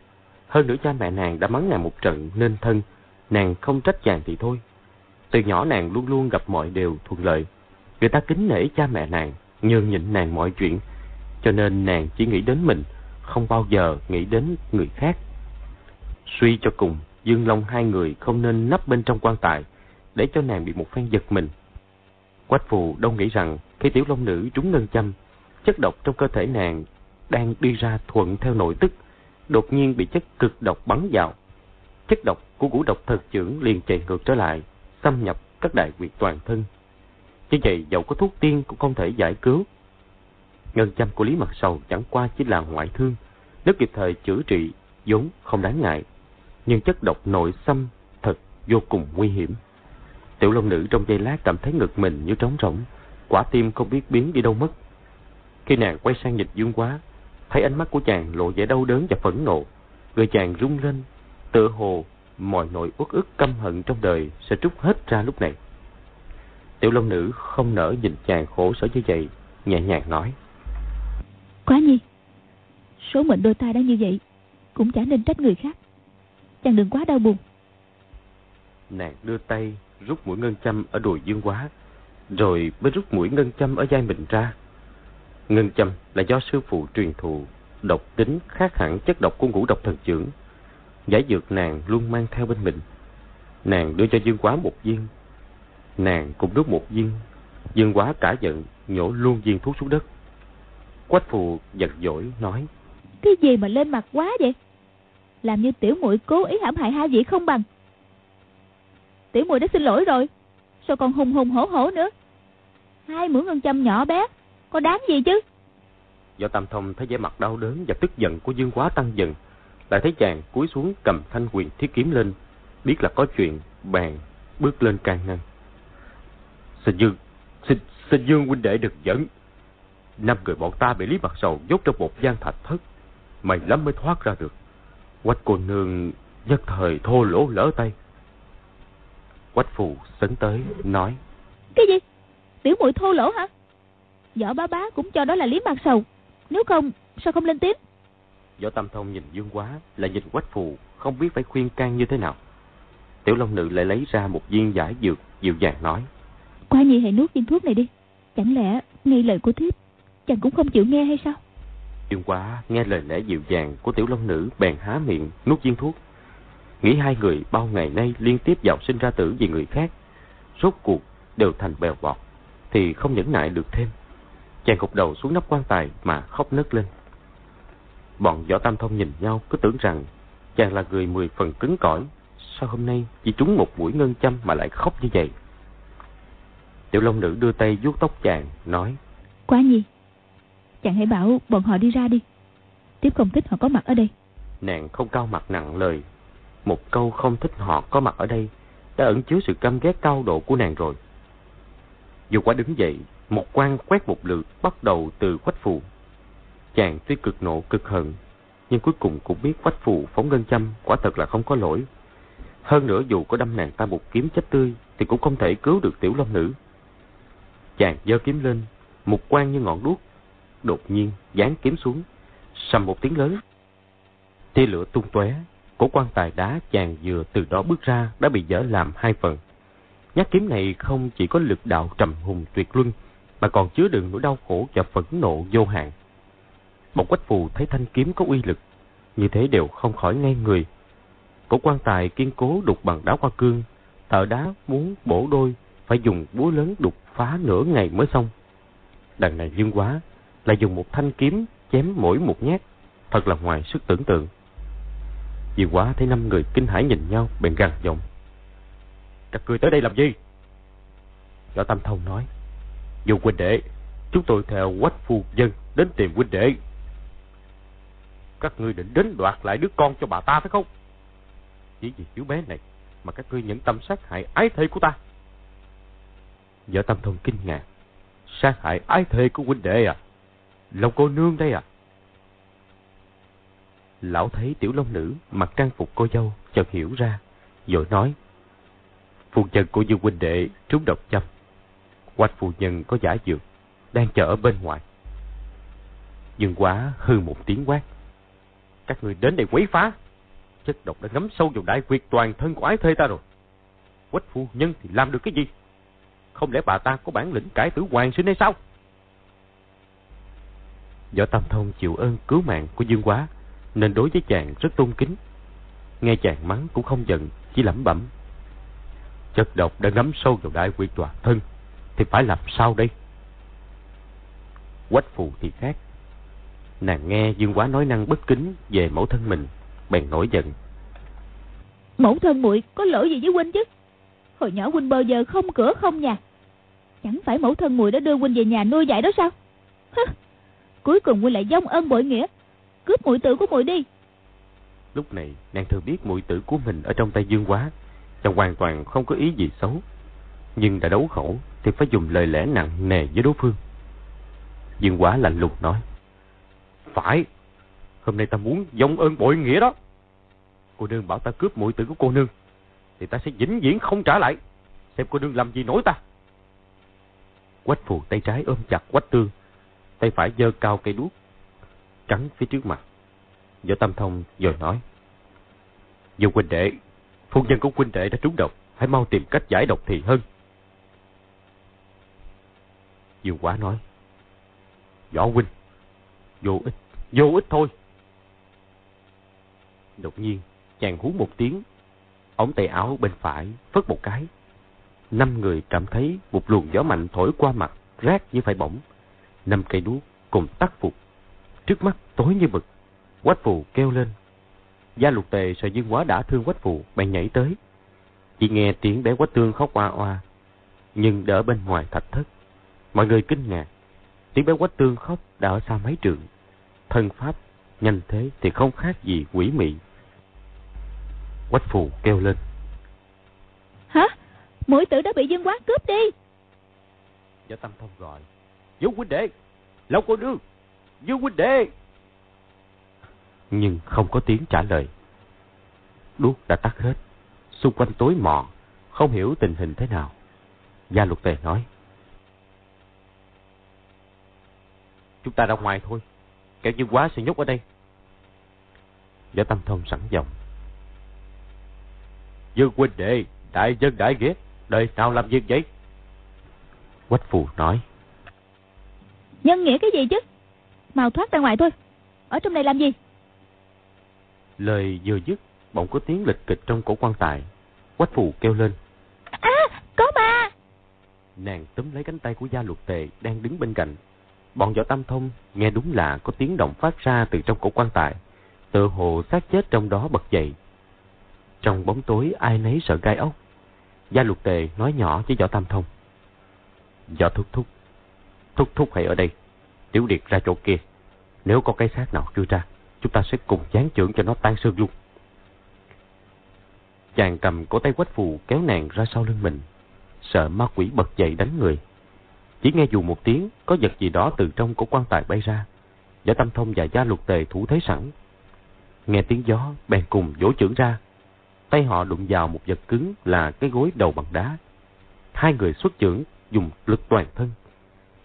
hơn nữa cha mẹ nàng đã mắng nàng một trận nên thân. Nàng không trách chàng thì thôi từ nhỏ nàng luôn luôn gặp mọi điều thuận lợi người ta kính nể cha mẹ nàng nhường nhịn nàng mọi chuyện cho nên nàng chỉ nghĩ đến mình không bao giờ nghĩ đến người khác suy cho cùng Dương Long hai người không nên nấp bên trong quan tài, để cho nàng bị một phen giật mình. Quách phù đâu nghĩ rằng khi tiểu long nữ trúng ngân châm, chất độc trong cơ thể nàng đang đi ra thuận theo nội tức, đột nhiên bị chất cực độc bắn vào. Chất độc của ngũ độc thật trưởng liền chạy ngược trở lại, xâm nhập các đại quyệt toàn thân. Như vậy dẫu có thuốc tiên cũng không thể giải cứu. Ngân châm của Lý Mặt Sầu chẳng qua chỉ là ngoại thương, nếu kịp thời chữa trị vốn không đáng ngại nhưng chất độc nội xâm thật vô cùng nguy hiểm. Tiểu Long Nữ trong giây lát cảm thấy ngực mình như trống rỗng, quả tim không biết biến đi đâu mất. Khi nàng quay sang nhìn Dương Quá, thấy ánh mắt của chàng lộ vẻ đau đớn và phẫn nộ, người chàng rung lên, tựa hồ mọi nỗi uất ức căm hận trong đời sẽ trút hết ra lúc này. Tiểu Long Nữ không nỡ nhìn chàng khổ sở như vậy, nhẹ nhàng nói. Quá nhi, số mệnh đôi ta đã như vậy, cũng chả nên trách người khác chàng đừng quá đau buồn nàng đưa tay rút mũi ngân châm ở đùi dương quá rồi mới rút mũi ngân châm ở vai mình ra Ngân châm là do sư phụ truyền thụ, độc tính khác hẳn chất độc của ngũ độc thần trưởng. Giải dược nàng luôn mang theo bên mình. Nàng đưa cho Dương Quá một viên. Nàng cũng đốt một viên. Dương Quá cả giận, nhổ luôn viên thuốc xuống đất. Quách phù giật dỗi nói. Cái gì mà lên mặt quá vậy? Làm như tiểu muội cố ý hãm hại hai vị không bằng. Tiểu muội đã xin lỗi rồi. Sao còn hùng hùng hổ hổ nữa? Hai mũi ngân châm nhỏ bé, có đáng gì chứ? Do Tam Thông thấy vẻ mặt đau đớn và tức giận của Dương Quá tăng dần, lại thấy chàng cúi xuống cầm thanh quyền thiết kiếm lên, biết là có chuyện, bèn bước lên can ngăn. Xin Dương, xin, xin Dương huynh đệ được dẫn. Năm người bọn ta bị Lý Mặt Sầu dốt trong một gian thạch thất, mày lắm mới thoát ra được. Quách cô nương nhất thời thô lỗ lỡ tay. Quách phù sấn tới, nói. Cái gì? Tiểu muội thô lỗ hả? Võ bá bá cũng cho đó là Lý Mặt Sầu. Nếu không, sao không lên tiếng? Võ Tam Thông nhìn Dương Quá, lại nhìn Quách Phù, không biết phải khuyên can như thế nào. Tiểu Long Nữ lại lấy ra một viên giải dược, dịu dàng nói. Qua nhi hãy nuốt viên thuốc này đi. Chẳng lẽ nghe lời của thiếp, chàng cũng không chịu nghe hay sao? Dương Quá nghe lời lẽ dịu dàng của Tiểu Long Nữ bèn há miệng nuốt viên thuốc. Nghĩ hai người bao ngày nay liên tiếp dạo sinh ra tử vì người khác, rốt cuộc đều thành bèo bọt, thì không nhẫn nại được thêm. Chàng gục đầu xuống nắp quan tài mà khóc nấc lên. Bọn võ tam thông nhìn nhau cứ tưởng rằng chàng là người mười phần cứng cỏi. Sao hôm nay chỉ trúng một mũi ngân châm mà lại khóc như vậy? Tiểu Long Nữ đưa tay vuốt tóc chàng, nói. Quá nhi, chàng hãy bảo bọn họ đi ra đi. Tiếp không thích họ có mặt ở đây. Nàng không cao mặt nặng lời. Một câu không thích họ có mặt ở đây đã ẩn chứa sự căm ghét cao độ của nàng rồi. Dù quả đứng dậy, một quan quét một lượt bắt đầu từ quách phù. Chàng tuy cực nộ cực hận, nhưng cuối cùng cũng biết quách phù phóng ngân châm quả thật là không có lỗi. Hơn nữa dù có đâm nàng ta một kiếm chết tươi thì cũng không thể cứu được tiểu long nữ. Chàng giơ kiếm lên, một quan như ngọn đuốc, đột nhiên giáng kiếm xuống, sầm một tiếng lớn. Tia lửa tung tóe, cổ quan tài đá chàng vừa từ đó bước ra đã bị dở làm hai phần. Nhát kiếm này không chỉ có lực đạo trầm hùng tuyệt luân, mà còn chứa đựng nỗi đau khổ và phẫn nộ vô hạn. Một quách phù thấy thanh kiếm có uy lực, như thế đều không khỏi ngay người. Cổ quan tài kiên cố đục bằng đá hoa cương, thợ đá muốn bổ đôi, phải dùng búa lớn đục phá nửa ngày mới xong. Đằng này dương quá, lại dùng một thanh kiếm chém mỗi một nhát, thật là ngoài sức tưởng tượng. Dương quá thấy năm người kinh hãi nhìn nhau, bèn gằn giọng. Các ngươi tới đây làm gì? Võ Tam Thông nói. Dù huynh đệ, chúng tôi theo quách phu dân đến tìm huynh đệ. Các ngươi định đến đoạt lại đứa con cho bà ta phải không? Chỉ vì chú bé này mà các ngươi nhẫn tâm sát hại ái thê của ta. Vợ tâm Thông kinh ngạc. Sát hại ái thê của huynh đệ à? Lòng cô nương đây à? Lão thấy tiểu long nữ mặc trang phục cô dâu chợt hiểu ra, rồi nói. Phu nhân của Dương huynh đệ trúng độc châm. Quách phu nhân có giả dược, đang chờ ở bên ngoài. Dương quá hư một tiếng quát. Các người đến đây quấy phá. Chất độc đã ngấm sâu vào đại quyệt toàn thân của ái thê ta rồi. Quách phu nhân thì làm được cái gì? Không lẽ bà ta có bản lĩnh cải tử hoàng sinh hay sao? Võ Tam Thông chịu ơn cứu mạng của Dương Quá, nên đối với chàng rất tôn kính. Nghe chàng mắng cũng không giận, chỉ lẩm bẩm. Chất độc đã ngấm sâu vào đại quyệt toàn thân, thì phải làm sao đây? Quách phù thì khác. Nàng nghe Dương Quá nói năng bất kính về mẫu thân mình, bèn nổi giận. Mẫu thân muội có lỗi gì với huynh chứ? Hồi nhỏ huynh bao giờ không cửa không nhà. Chẳng phải mẫu thân muội đã đưa huynh về nhà nuôi dạy đó sao? Hứ, cuối cùng huynh lại dông ân bội nghĩa, cướp muội tử của muội đi. Lúc này, nàng thừa biết muội tử của mình ở trong tay Dương Quá, và hoàn toàn không có ý gì xấu. Nhưng đã đấu khẩu thì phải dùng lời lẽ nặng nề với đối phương. Dương Quá lạnh lùng nói. Phải, hôm nay ta muốn dông ơn bội nghĩa đó. Cô nương bảo ta cướp muội tử của cô nương, thì ta sẽ vĩnh viễn không trả lại. Xem cô nương làm gì nổi ta. Quách phù tay trái ôm chặt quách tương, tay phải giơ cao cây đuốc, cắn phía trước mặt. Võ Tâm Thông rồi nói. Dù huynh đệ, phu nhân của huynh đệ đã trúng độc, hãy mau tìm cách giải độc thì hơn. Dương Quá nói. Võ huynh, vô ích, vô ích thôi. Đột nhiên, chàng hú một tiếng, ống tay áo bên phải phất một cái. Năm người cảm thấy một luồng gió mạnh thổi qua mặt, rát như phải bỏng. Năm cây đuốc cùng tắt phục. Trước mắt tối như mực, quách phù kêu lên. Gia lục tề sợ dương quá đã thương quách phù, bèn nhảy tới. Chỉ nghe tiếng bé quách tương khóc oa oa, nhưng đỡ bên ngoài thạch thất. Mọi người kinh ngạc, tiếng bé quách tương khóc đã ở xa mấy trường. Thân pháp, nhanh thế thì không khác gì quỷ mị. Quách phù kêu lên. Hả? Mũi tử đã bị dương quá cướp đi. Võ Tâm Thông gọi. Dương huynh đệ, Lão cô nương, Dương huynh đệ. Nhưng không có tiếng trả lời. Đuốc đã tắt hết. Xung quanh tối mò, không hiểu tình hình thế nào. Gia luật tề nói. Chúng ta ra ngoài thôi. Kẻo Dương quá sẽ nhốt ở đây. Võ Tâm Thông sẵn giọng. Dương huynh đệ, đại dân đại ghét, đời nào làm việc vậy? Quách phù nói. Nhân nghĩa cái gì chứ? Mau thoát ra ngoài thôi. Ở trong này làm gì? Lời vừa dứt, bỗng có tiếng lịch kịch trong cổ quan tài. Quách phù kêu lên. À, có ma! Nàng túm lấy cánh tay của gia luật tề đang đứng bên cạnh. Bọn võ tam thông nghe đúng là có tiếng động phát ra từ trong cổ quan tài. Tự hồ xác chết trong đó bật dậy. Trong bóng tối ai nấy sợ gai ốc. Gia luật tề nói nhỏ với võ tam thông. Võ thúc thúc. Thúc thúc hãy ở đây. Tiểu điệt ra chỗ kia. Nếu có cái xác nào chui ra, chúng ta sẽ cùng chán trưởng cho nó tan xương luôn. Chàng cầm cổ tay quách phù kéo nàng ra sau lưng mình. Sợ ma quỷ bật dậy đánh người. Chỉ nghe dù một tiếng, có vật gì đó từ trong của quan tài bay ra. Võ Tâm Thông và Gia Lục Tề thủ thế sẵn. Nghe tiếng gió, bèn cùng vỗ trưởng ra. Tay họ đụng vào một vật cứng là cái gối đầu bằng đá. Hai người xuất trưởng, dùng lực toàn thân.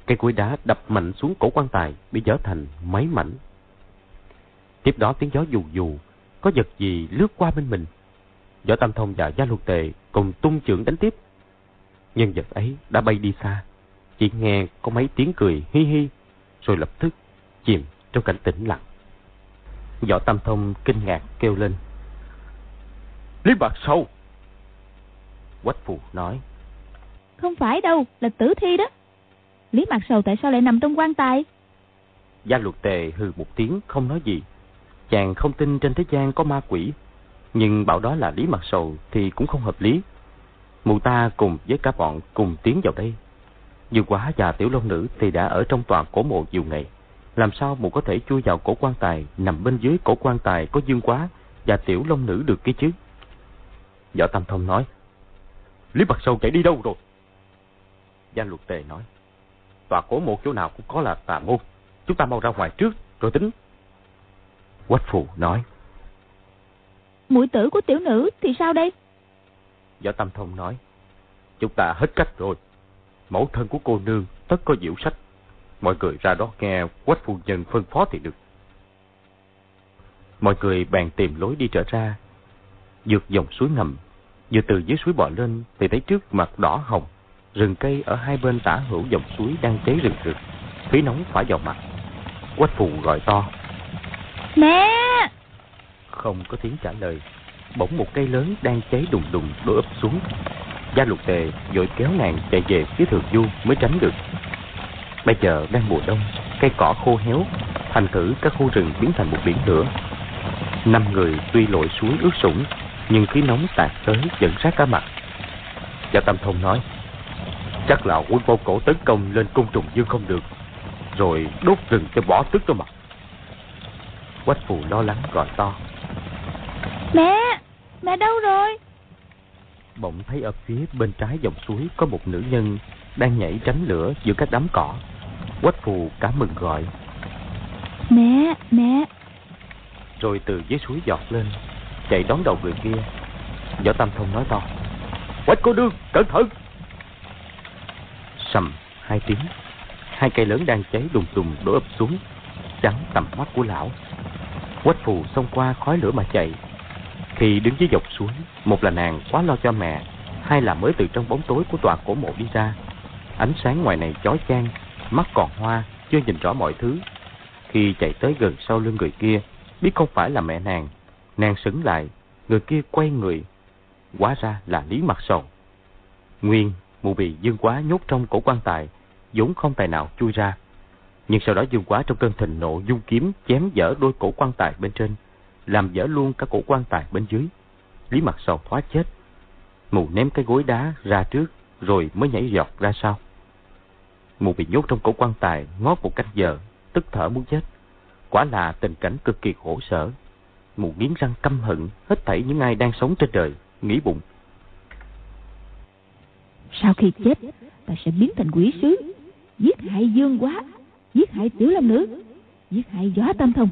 Cây gối đá đập mạnh xuống cổ quan tài, bị dở thành mấy mảnh. Tiếp đó tiếng gió dù dù, có vật gì lướt qua bên mình. Võ Tam Thông và Gia Luật Tề cùng tung trưởng đánh tiếp. Nhân vật ấy đã bay đi xa, chỉ nghe có mấy tiếng cười hi hi, rồi lập tức chìm trong cảnh tĩnh lặng. Võ Tam Thông kinh ngạc kêu lên. Lý Bạc Sâu! Quách Phù nói. Không phải đâu, là tử thi đó. Lý Mạc Sầu tại sao lại nằm trong quan tài? Gia luật tề hừ một tiếng không nói gì. Chàng không tin trên thế gian có ma quỷ. Nhưng bảo đó là Lý Mạc Sầu thì cũng không hợp lý. Mụ ta cùng với cả bọn cùng tiến vào đây. Như quá và tiểu long nữ thì đã ở trong tòa cổ mộ nhiều ngày. Làm sao mụ có thể chui vào cổ quan tài nằm bên dưới cổ quan tài có dương quá và tiểu long nữ được kia chứ? Võ Tam Thông nói. Lý Bạc Sâu chạy đi đâu rồi? Gia luật tề nói. Tòa cổ một chỗ nào cũng có là tà môn. Chúng ta mau ra ngoài trước rồi tính. Quách phù nói. Mũi tử của tiểu nữ thì sao đây? Võ Tâm Thông nói. Chúng ta hết cách rồi. Mẫu thân của cô nương tất có diệu sách. Mọi người ra đó nghe quách phu nhân phân phó thì được. Mọi người bàn tìm lối đi trở ra. Dược dòng suối ngầm. Vừa từ dưới suối bò lên thì thấy trước mặt đỏ hồng. Rừng cây ở hai bên tả hữu dòng suối đang cháy rừng rực. Khí nóng phả vào mặt. Quách phù gọi to. Mẹ! Không có tiếng trả lời. Bỗng một cây lớn đang cháy đùng đùng đổ ập xuống. Gia lục tề vội kéo nàng chạy về phía thượng du mới tránh được. Bây giờ đang mùa đông, cây cỏ khô héo, thành thử các khu rừng biến thành một biển lửa. Năm người tuy lội suối ướt sũng, nhưng khí nóng tạt tới dẫn sát cả mặt. Gia Tâm Thông nói, chắc là quân vô cổ tấn công lên cung trùng dương không được, rồi đốt rừng cho bỏ tức cho mặt. Quách phù lo lắng gọi to. Mẹ! Mẹ đâu rồi? Bỗng thấy ở phía bên trái dòng suối có một nữ nhân đang nhảy tránh lửa giữa các đám cỏ. Quách phù cả mừng gọi. Mẹ! Mẹ! Rồi từ dưới suối giọt lên, chạy đón đầu người kia. Võ Tam Thông nói to. Quách cô đương, cẩn thận! Sầm, hai tiếng. Hai cây lớn đang cháy đùng đùng đổ ập xuống, chắn tầm mắt của lão. Quách phù xông qua khói lửa mà chạy. Khi đứng dưới dọc suối, một là nàng quá lo cho mẹ, hai là mới từ trong bóng tối của tòa cổ mộ đi ra. Ánh sáng ngoài này chói chang, mắt còn hoa, chưa nhìn rõ mọi thứ. Khi chạy tới gần sau lưng người kia, biết không phải là mẹ nàng, nàng sững lại, người kia quay người. quá ra là Lý Mặt Sầu. Nguyên, mụ bị dương quá nhốt trong cổ quan tài, vốn không tài nào chui ra. Nhưng sau đó dương quá trong cơn thịnh nộ dung kiếm chém dở đôi cổ quan tài bên trên, làm dở luôn cả cổ quan tài bên dưới. Lý Mặt Sầu thoát chết. mù ném cái gối đá ra trước, rồi mới nhảy giọt ra sau. mù bị nhốt trong cổ quan tài ngót một canh giờ, tức thở muốn chết. Quả là tình cảnh cực kỳ khổ sở. mù nghiến răng căm hận hết thảy những ai đang sống trên đời, nghĩ bụng. Sau khi chết, ta sẽ biến thành quỷ sứ, giết hại dương quá, giết hại tiểu lâm nữ, giết hại gió tam thông,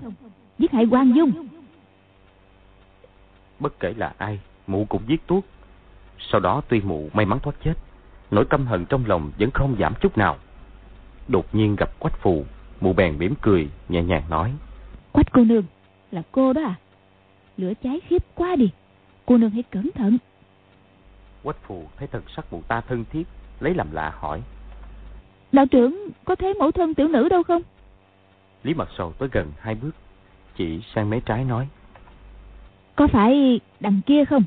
giết hại quan dung. Bất kể là ai, mụ cũng giết tuốt. Sau đó tuy mụ may mắn thoát chết, nỗi căm hận trong lòng vẫn không giảm chút nào. Đột nhiên gặp quách phù, mụ bèn mỉm cười, nhẹ nhàng nói. Quách cô nương, là cô đó à? Lửa cháy khiếp quá đi, cô nương hãy cẩn thận. Quách phù thấy thần sắc mụ ta thân thiết, lấy làm lạ hỏi. Đạo trưởng có thấy mẫu thân tiểu nữ đâu không? Lý mặt sầu tới gần hai bước, chỉ sang mé trái nói. Có phải đằng kia không?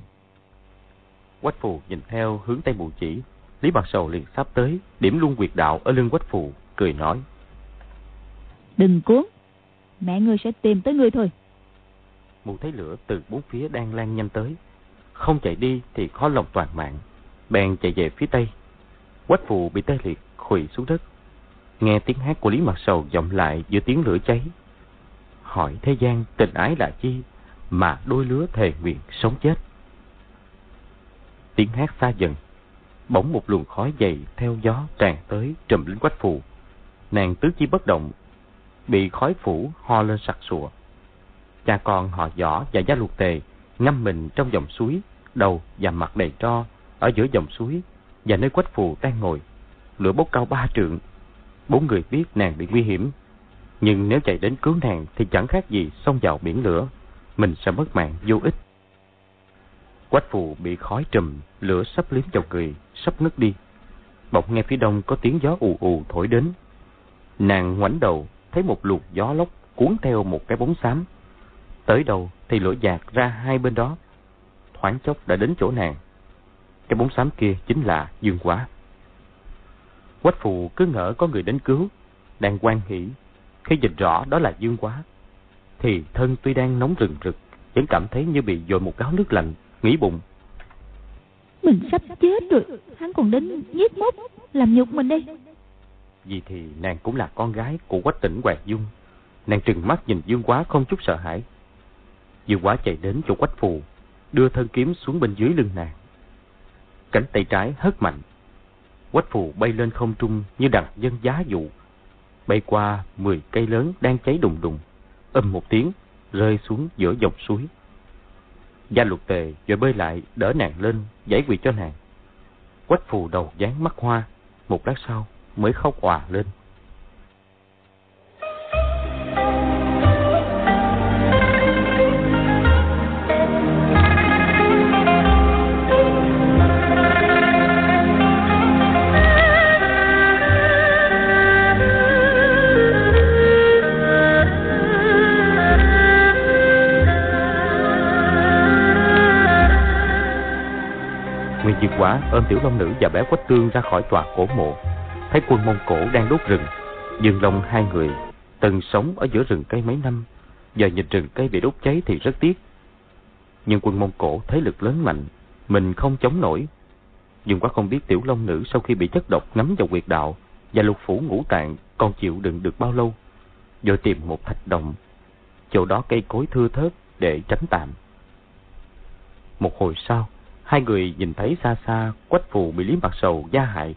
Quách phù nhìn theo hướng tây mụ chỉ, Lý mặt sầu liền sắp tới, điểm luôn quyệt đạo ở lưng quách phù, cười nói. Đừng cuốn, mẹ ngươi sẽ tìm tới ngươi thôi. Mụ thấy lửa từ bốn phía đang lan nhanh tới, không chạy đi thì khó lòng toàn mạng, bèn chạy về phía tây. Quách phù bị tê liệt, khuỵu xuống đất. Nghe tiếng hát của Lý Mặt Sầu vọng lại giữa tiếng lửa cháy. Hỏi thế gian tình ái là chi mà đôi lứa thề nguyện sống chết. Tiếng hát xa dần, bỗng một luồng khói dày theo gió tràn tới trùm lên quách phù. Nàng tứ chi bất động, bị khói phủ ho lên sặc sụa. Cha con họ võ và gia luộc tề ngâm mình trong dòng suối, đầu và mặt đầy tro ở giữa dòng suối và nơi quách phù đang ngồi. Lửa bốc cao ba trượng. Bốn người biết nàng bị nguy hiểm, nhưng nếu chạy đến cứu nàng thì chẳng khác gì xông vào biển lửa, mình sẽ mất mạng vô ích. Quách phù bị khói trùm, lửa sắp liếm vào người, sắp ngất đi. Bỗng nghe phía đông có tiếng gió ù ù thổi đến. Nàng ngoảnh đầu, thấy một luồng gió lốc cuốn theo một cái bóng xám. Tới đầu thì lửa dạt ra hai bên đó. Thoáng chốc đã đến chỗ nàng. Cái bóng xám kia chính là Dương Quá. Quách phù cứ ngỡ có người đến cứu, đang quan hỷ. Khi nhìn rõ đó là Dương Quá, thì thân tuy đang nóng rừng rực, vẫn cảm thấy như bị dội một gáo nước lạnh, nghĩ bụng. Mình sắp chết rồi, hắn còn đến giết mốc, làm nhục mình đây. Vì thì nàng cũng là con gái của quách tỉnh Hoàng Dung. Nàng trừng mắt nhìn Dương Quá không chút sợ hãi. Dương Quá chạy đến chỗ quách phù, đưa thân kiếm xuống bên dưới lưng nàng. Cánh tay trái hất mạnh. Quách phù bay lên không trung như đằng dân giá dụ. Bay qua mười cây lớn đang cháy đùng đùng. Âm một tiếng, rơi xuống giữa dòng suối. Gia luật tề rồi bơi lại đỡ nàng lên, giải quỳ cho nàng. Quách phù đầu dán mắt hoa, một lát sau mới khóc òa lên. Ôm Tiểu Long Nữ và bé Quách Tương ra khỏi tòa cổ mộ, thấy quân Mông Cổ đang đốt rừng. Dương Long hai người từng sống ở giữa rừng cây mấy năm, giờ nhìn rừng cây bị đốt cháy thì rất tiếc. Nhưng quân Mông Cổ thế lực lớn mạnh, mình không chống nổi. Dương Quá không biết Tiểu Long Nữ sau khi bị chất độc ngấm vào quyệt đạo và lục phủ ngũ tạng còn chịu đựng được bao lâu. Rồi tìm một thạch động, chỗ đó cây cối thưa thớt để tránh tạm. Một hồi sau, hai người nhìn thấy xa xa quách phù bị Lý Mặt Sầu gia hại,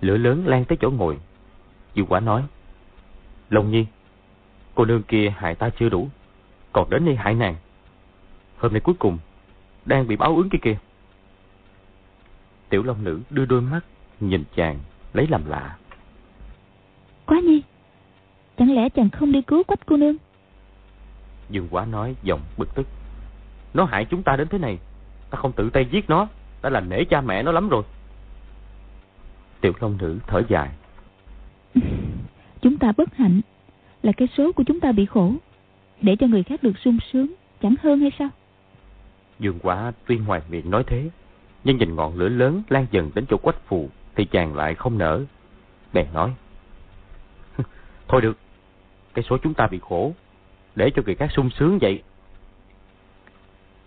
lửa lớn lan tới chỗ ngồi. Dương Quả nói, Long Nhi, cô nương kia hại ta chưa đủ, còn đến đây hại nàng. Hôm nay cuối cùng, đang bị báo ứng kia kìa. Tiểu Long Nữ đưa đôi mắt, nhìn chàng, lấy làm lạ. Quá nhi, chẳng lẽ chàng không đi cứu quách cô nương? Dương Quả nói giọng bực tức. Nó hại chúng ta đến thế này, ta không tự tay giết nó, đã là nể cha mẹ nó lắm rồi. Tiểu Long Nữ thở dài. Chúng ta bất hạnh Là cái số của chúng ta bị khổ. Để cho người khác được sung sướng Chẳng hơn hay sao? Dương quả tuy ngoài miệng nói thế Nhưng nhìn ngọn lửa lớn lan dần đến chỗ quách phù Thì chàng lại không nở Bèn nói Thôi được Cái số chúng ta bị khổ Để cho người khác sung sướng vậy.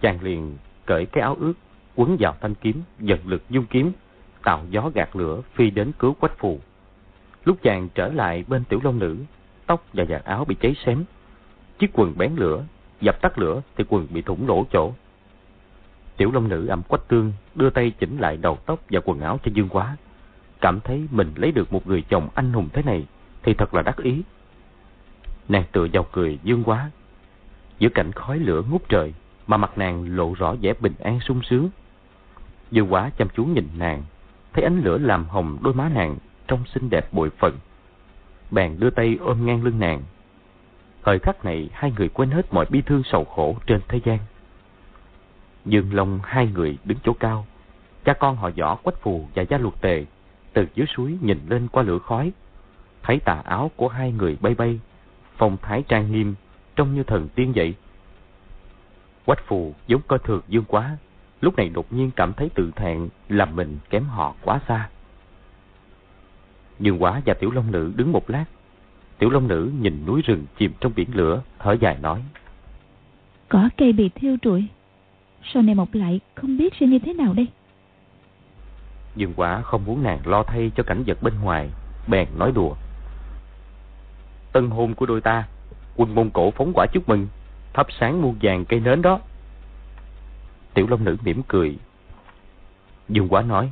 Chàng liền cởi cái áo ướt, Quấn vào thanh kiếm, Dần lực dung kiếm, Tạo gió gạt lửa phi đến cứu quách phù. Lúc chàng trở lại bên tiểu long nữ, Tóc và vạt áo bị cháy xém. Chiếc quần bén lửa, Dập tắt lửa thì quần bị thủng lỗ chỗ. Tiểu long nữ ẩm quách tương Đưa tay chỉnh lại đầu tóc và quần áo cho dương quá. Cảm thấy mình lấy được một người chồng anh hùng thế này Thì thật là đắc ý. Nàng tựa vào cười dương quá. Giữa cảnh khói lửa ngút trời mà mặt nàng lộ rõ vẻ bình an sung sướng. Dư quá chăm chú nhìn nàng, Thấy ánh lửa làm hồng đôi má nàng Trông xinh đẹp bội phận Bèn đưa tay ôm ngang lưng nàng. Thời khắc này, hai người quên hết mọi bi thương sầu khổ trên thế gian. Dương Long, hai người đứng chỗ cao. Cha con họ võ quách phù và gia luật tề Từ dưới suối nhìn lên qua lửa khói. Thấy tà áo của hai người bay bay, Phong thái trang nghiêm, Trông như thần tiên vậy. Quách phù giống coi thường dương quá Lúc này đột nhiên cảm thấy tự thẹn Làm mình kém họ quá xa. Dương quá và tiểu long nữ đứng một lát. Tiểu long nữ nhìn núi rừng chìm trong biển lửa Thở dài nói. Cỏ cây bị thiêu trụi. Sau này mọc lại không biết sẽ như thế nào đây? Dương quả không muốn nàng lo thay cho cảnh vật bên ngoài Bèn nói đùa. Tân hôn của đôi ta Quân Mông Cổ phóng quả chúc mừng Thắp sáng muôn vàng cây nến đó. Tiểu Long Nữ mỉm cười. Dương quá nói,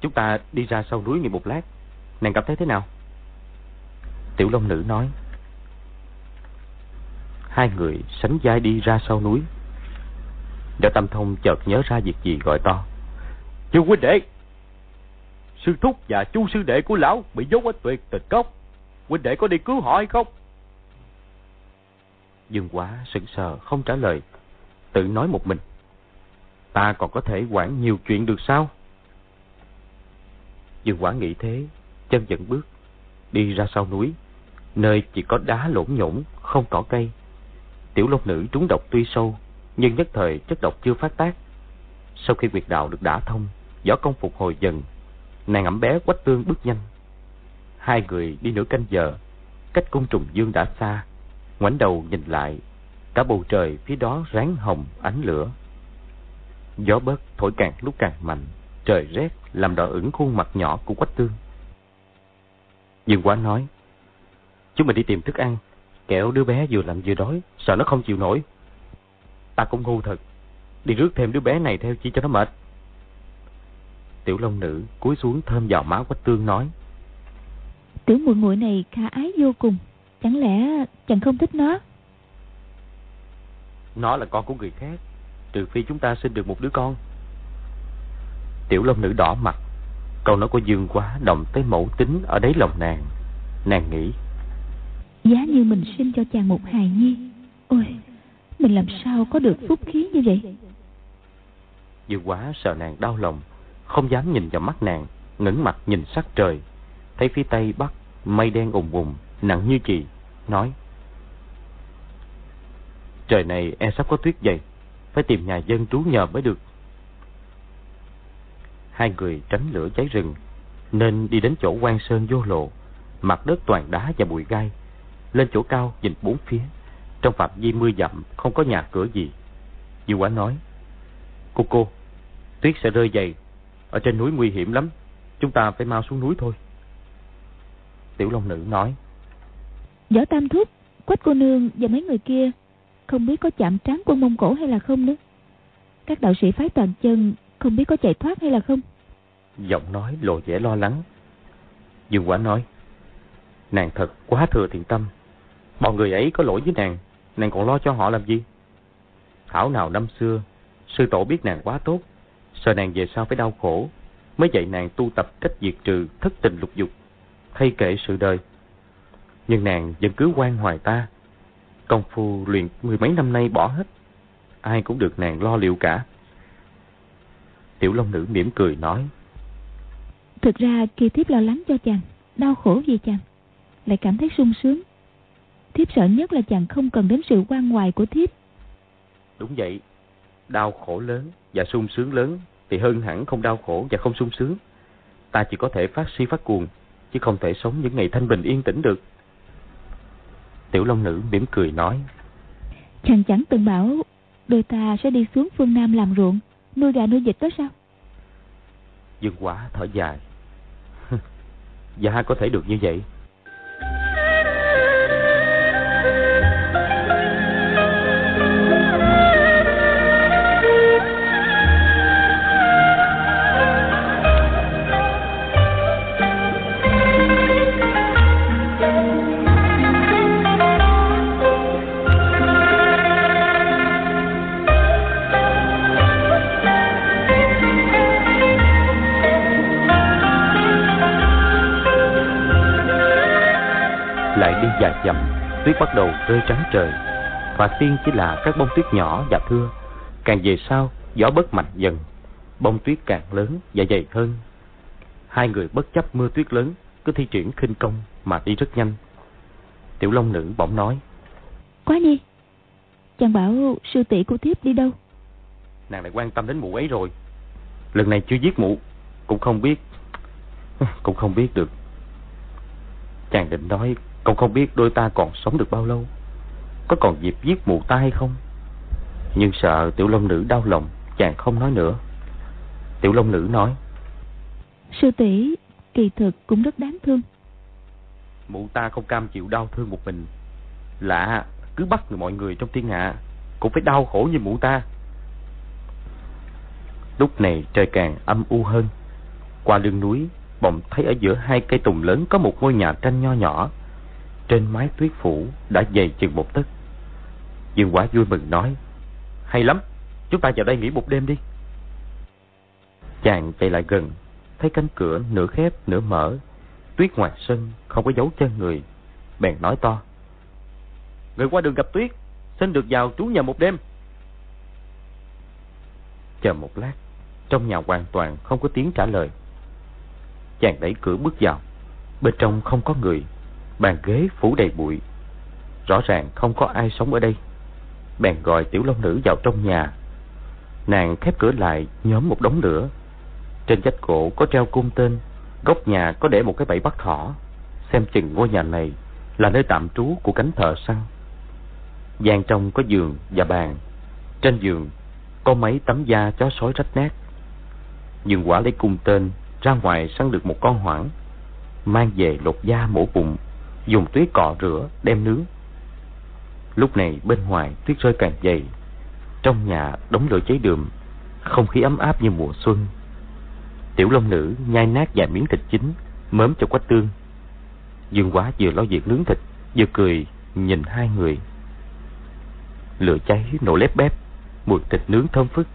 Chúng ta đi ra sau núi nghỉ một lát. Nàng cảm thấy thế nào? Tiểu Long Nữ nói, Hai người sánh vai đi ra sau núi. Đỡ Tâm Thông chợt nhớ ra việc gì gọi to, Chú huynh đệ, Sư thúc và chu sư đệ của lão Bị dốt ở tuyệt tịch cốc. Huynh đệ có đi cứu họ hay không? Dương quá sững sờ, không trả lời, Tự nói một mình. Ta còn có thể quản nhiều chuyện được sao? Dương quả nghĩ thế, Chân dẫn bước, Đi ra sau núi. Nơi chỉ có đá lỗn nhổn, Không cỏ cây. Tiểu lông nữ trúng độc tuy sâu, Nhưng nhất thời chất độc chưa phát tác. Sau khi quyệt đạo được đả thông, Võ công phục hồi dần, Nàng ẩm bé quách tương bước nhanh. Hai người đi nửa canh giờ, Cách cung trùng dương đã xa ngoảnh đầu nhìn lại, Cả bầu trời phía đó ráng hồng ánh lửa. Gió bớt thổi càng lúc càng mạnh, Trời rét làm đỏ ửng khuôn mặt nhỏ của quách tương. Dương quá nói, Chúng mình đi tìm thức ăn Kẹo đứa bé vừa lạnh vừa đói, Sợ nó không chịu nổi. Ta cũng ngu thật, Đi rước thêm đứa bé này theo chỉ cho nó mệt. Tiểu Long Nữ cúi xuống thơm vào má Quách Tương nói, Tiểu muội muội này khả ái vô cùng. Chẳng lẽ chàng không thích nó? Nó là con của người khác. Trừ phi chúng ta sinh được một đứa con. Tiểu Long Nữ đỏ mặt. Câu nói của Dương quá động tới mẫu tính ở đáy lòng nàng. Nàng nghĩ Giá như mình sinh cho chàng một hài nhi. Ôi Mình làm sao có được phúc khí như vậy? Dương quá sợ nàng đau lòng Không dám nhìn vào mắt nàng ngẩng mặt nhìn sắc trời. Thấy phía tây bắc Mây đen ùng ùng Nặng như chì Nói, Trời này e sắp có tuyết dày, Phải tìm nhà dân trú nhờ mới được. Hai người tránh lửa cháy rừng, Nên đi đến chỗ quan sơn vô lộ, Mặt đất toàn đá và bụi gai, Lên chỗ cao nhìn bốn phía. Trong phạm vi mưa dặm, Không có nhà cửa gì. Dư quả nói, Cô cô, Tuyết sẽ rơi dày, Ở trên núi nguy hiểm lắm, Chúng ta phải mau xuống núi thôi. Tiểu Long Nữ nói Võ Tam Thúc, Quách cô nương và mấy người kia Không biết có chạm trán quân Mông Cổ hay là không nữa. Các đạo sĩ phái toàn chân Không biết có chạy thoát hay là không. Giọng nói lộ vẻ lo lắng. Dương Quả nói, Nàng thật quá thừa thiện tâm. Bọn người ấy có lỗi với nàng Nàng còn lo cho họ làm gì? Thảo nào năm xưa, Sư tổ biết nàng quá tốt, Sợ nàng về sau phải đau khổ, Mới dạy nàng tu tập cách diệt trừ thất tình lục dục Thay kệ sự đời. Nhưng nàng vẫn cứ quan hoài ta. Công phu luyện mười mấy năm nay bỏ hết. Ai cũng được nàng lo liệu cả. Tiểu Long Nữ mỉm cười nói Thực ra khi thiếp lo lắng cho chàng Đau khổ vì chàng Lại cảm thấy sung sướng. Thiếp sợ nhất là chàng không cần đến sự quan hoài của thiếp. Đúng vậy. Đau khổ lớn và sung sướng lớn Thì hơn hẳn không đau khổ và không sung sướng. Ta chỉ có thể phát si phát cuồng Chứ không thể sống những ngày thanh bình yên tĩnh được Tiểu Long Nữ mỉm cười nói. Chàng chẳng từng bảo Đôi ta sẽ đi xuống phương Nam làm ruộng Nuôi gà nuôi vịt đó sao? Dương quả thở dài. Dạ có thể được như vậy dặm tuyết bắt đầu rơi trắng trời. Thoạt tiên chỉ là các bông tuyết nhỏ và thưa. Càng về sau gió bớt mạnh dần bông tuyết càng lớn và dày hơn. Hai người bất chấp mưa tuyết lớn cứ thi triển khinh công mà đi rất nhanh. Tiểu long nữ bỗng nói quá nhi chàng bảo sư tỷ của thiếp đi đâu? Nàng lại quan tâm đến mụ ấy rồi. Lần này chưa giết mụ cũng không biết cũng không biết được. Chàng định nói Cậu không biết đôi ta còn sống được bao lâu. Có còn dịp giết mụ ta hay không? Nhưng sợ tiểu long nữ đau lòng Chàng không nói nữa. Tiểu long nữ nói Sư tỷ kỳ thực cũng rất đáng thương. Mụ ta không cam chịu đau thương một mình. Lạ cứ bắt người mọi người trong thiên hạ Cũng phải đau khổ như mụ ta. Lúc này trời càng âm u hơn. Qua lưng núi Bỗng thấy ở giữa hai cây tùng lớn Có một ngôi nhà tranh nho nhỏ trên mái tuyết phủ đã dày chừng một tấc. Dương quả vui mừng nói, hay lắm, chúng ta vào đây nghỉ một đêm đi. Chàng chạy lại gần, thấy cánh cửa nửa khép, nửa mở. Tuyết ngoài sân không có dấu chân người. Bèn nói to, người qua đường gặp tuyết, xin được vào trú nhà một đêm. Chờ một lát, trong nhà hoàn toàn không có tiếng trả lời. Chàng đẩy cửa bước vào. Bên trong không có người bàn ghế phủ đầy bụi. Rõ ràng không có ai sống ở đây. Bèn gọi tiểu long nữ vào trong nhà. Nàng khép cửa lại, nhóm một đống lửa. Trên vách gỗ có treo cung tên, góc nhà có để một cái bẫy bắt thỏ. Xem chừng ngôi nhà này là nơi tạm trú của cánh thợ săn. Gian trong có giường và bàn. Trên giường có mấy tấm da chó sói rách nát. Nhưng quả lấy cung tên ra ngoài săn được một con hoảng, mang về lột da mổ bụng dùng tuyết cọ rửa đem nướng. Lúc này bên ngoài tuyết rơi càng dày, trong nhà đống lửa cháy đường không khí ấm áp như mùa xuân. Tiểu long nữ nhai nát vài miếng thịt chín, mớm cho quách tương. Dương quá vừa lo việc nướng thịt, vừa cười, nhìn hai người. Lửa cháy nổ lép bép, mùi thịt nướng thơm phức.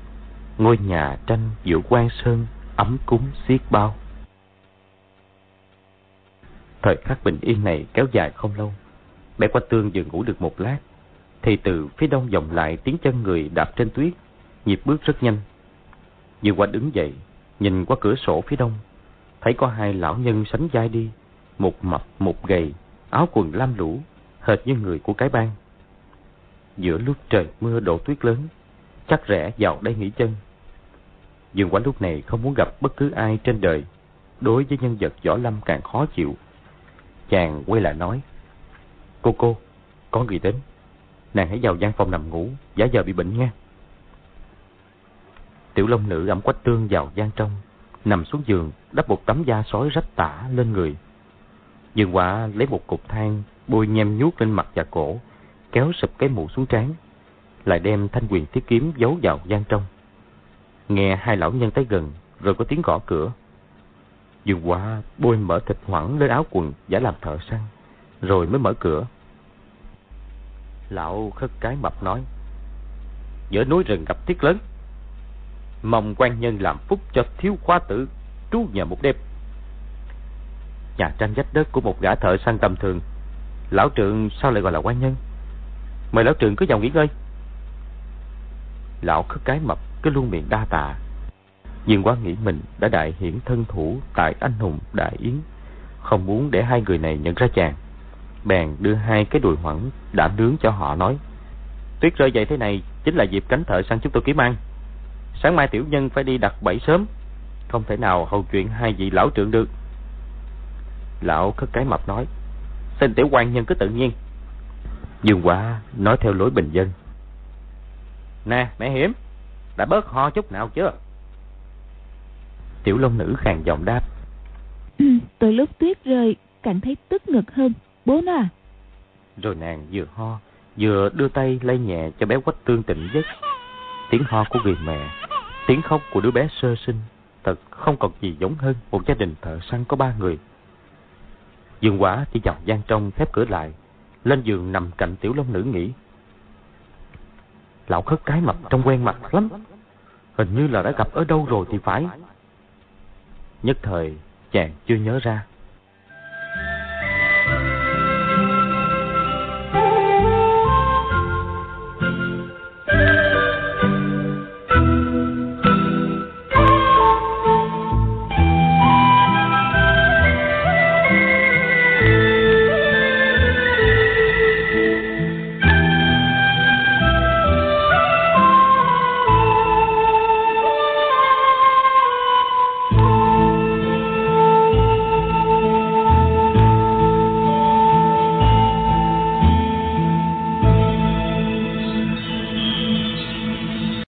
Ngôi nhà tranh giữa quan sơn, ấm cúng xiết bao. Thời khắc bình yên này kéo dài không lâu. Bé qua tương vừa ngủ được một lát, thì từ phía đông vọng lại tiếng chân người đạp trên tuyết, nhịp bước rất nhanh. Dương qua đứng dậy, nhìn qua cửa sổ phía đông, thấy có hai lão nhân sánh vai đi, một mập một gầy, áo quần lam lũ, hệt như người của cái bang. Giữa lúc trời mưa đổ tuyết lớn, chắc rẽ vào đây nghỉ chân. Dương Quán lúc này không muốn gặp bất cứ ai trên đời, đối với nhân vật võ lâm càng khó chịu Chàng quay lại nói Cô cô, có người đến. Nàng hãy vào gian phòng nằm ngủ Giả giờ bị bệnh nha. Tiểu long nữ ẩm quách trương vào gian trong Nằm xuống giường Đắp một tấm da sói rách tả lên người. Dương quả lấy một cục than Bôi nhem nhuốc lên mặt và cổ Kéo sụp cái mũ xuống trán Lại đem thanh quyền thiết kiếm giấu vào gian trong. Nghe hai lão nhân tới gần Rồi có tiếng gõ cửa. Dương Hoa bôi mở thịt hoảng lên áo quần giả làm thợ săn, rồi mới mở cửa. Lão khất cái mập nói, giữa núi rừng gặp tiết lớn, mong quan nhân làm phúc cho thiếu khoa tử trú nhà một đêm. Nhà tranh vách đất của một gã thợ săn tầm thường, lão trượng sao lại gọi là quan nhân? Mời lão trượng cứ vào nghỉ ngơi. Lão khất cái mập cứ luôn miệng đa tạ Dương quá nghĩ mình đã đại hiển thân thủ tại anh hùng đại yến, không muốn để hai người này nhận ra chàng. Bèn đưa hai cái đùi hoẳng đã nướng cho họ nói. Tuyết rơi dày thế này chính là dịp cánh thợ săn chúng tôi kiếm ăn. Sáng mai tiểu nhân phải đi đặt bẫy sớm, không thể nào hầu chuyện hai vị lão trưởng được. Lão khất cái mập nói, xin tiểu quan nhân cứ tự nhiên. Dương quá nói theo lối bình dân. Nè, mẹ hiểm, đã bớt ho chút nào chưa? Tiểu Long Nữ khàn giọng đáp. Từ lúc tuyết rơi, càng thấy tức ngực hơn. Bố nó à? Rồi nàng vừa ho, vừa đưa tay lay nhẹ cho bé quách tương tỉnh giấc. Tiếng ho của người mẹ, tiếng khóc của đứa bé sơ sinh, thật không còn gì giống hơn một gia đình thợ săn có ba người. Dương quả chỉ vào gian trong khép cửa lại, lên giường nằm cạnh tiểu long nữ nghỉ. Lão khất cái mập trong quen mặt lắm, hình như là đã gặp ở đâu rồi thì phải. Nhất thời chàng chưa nhớ ra.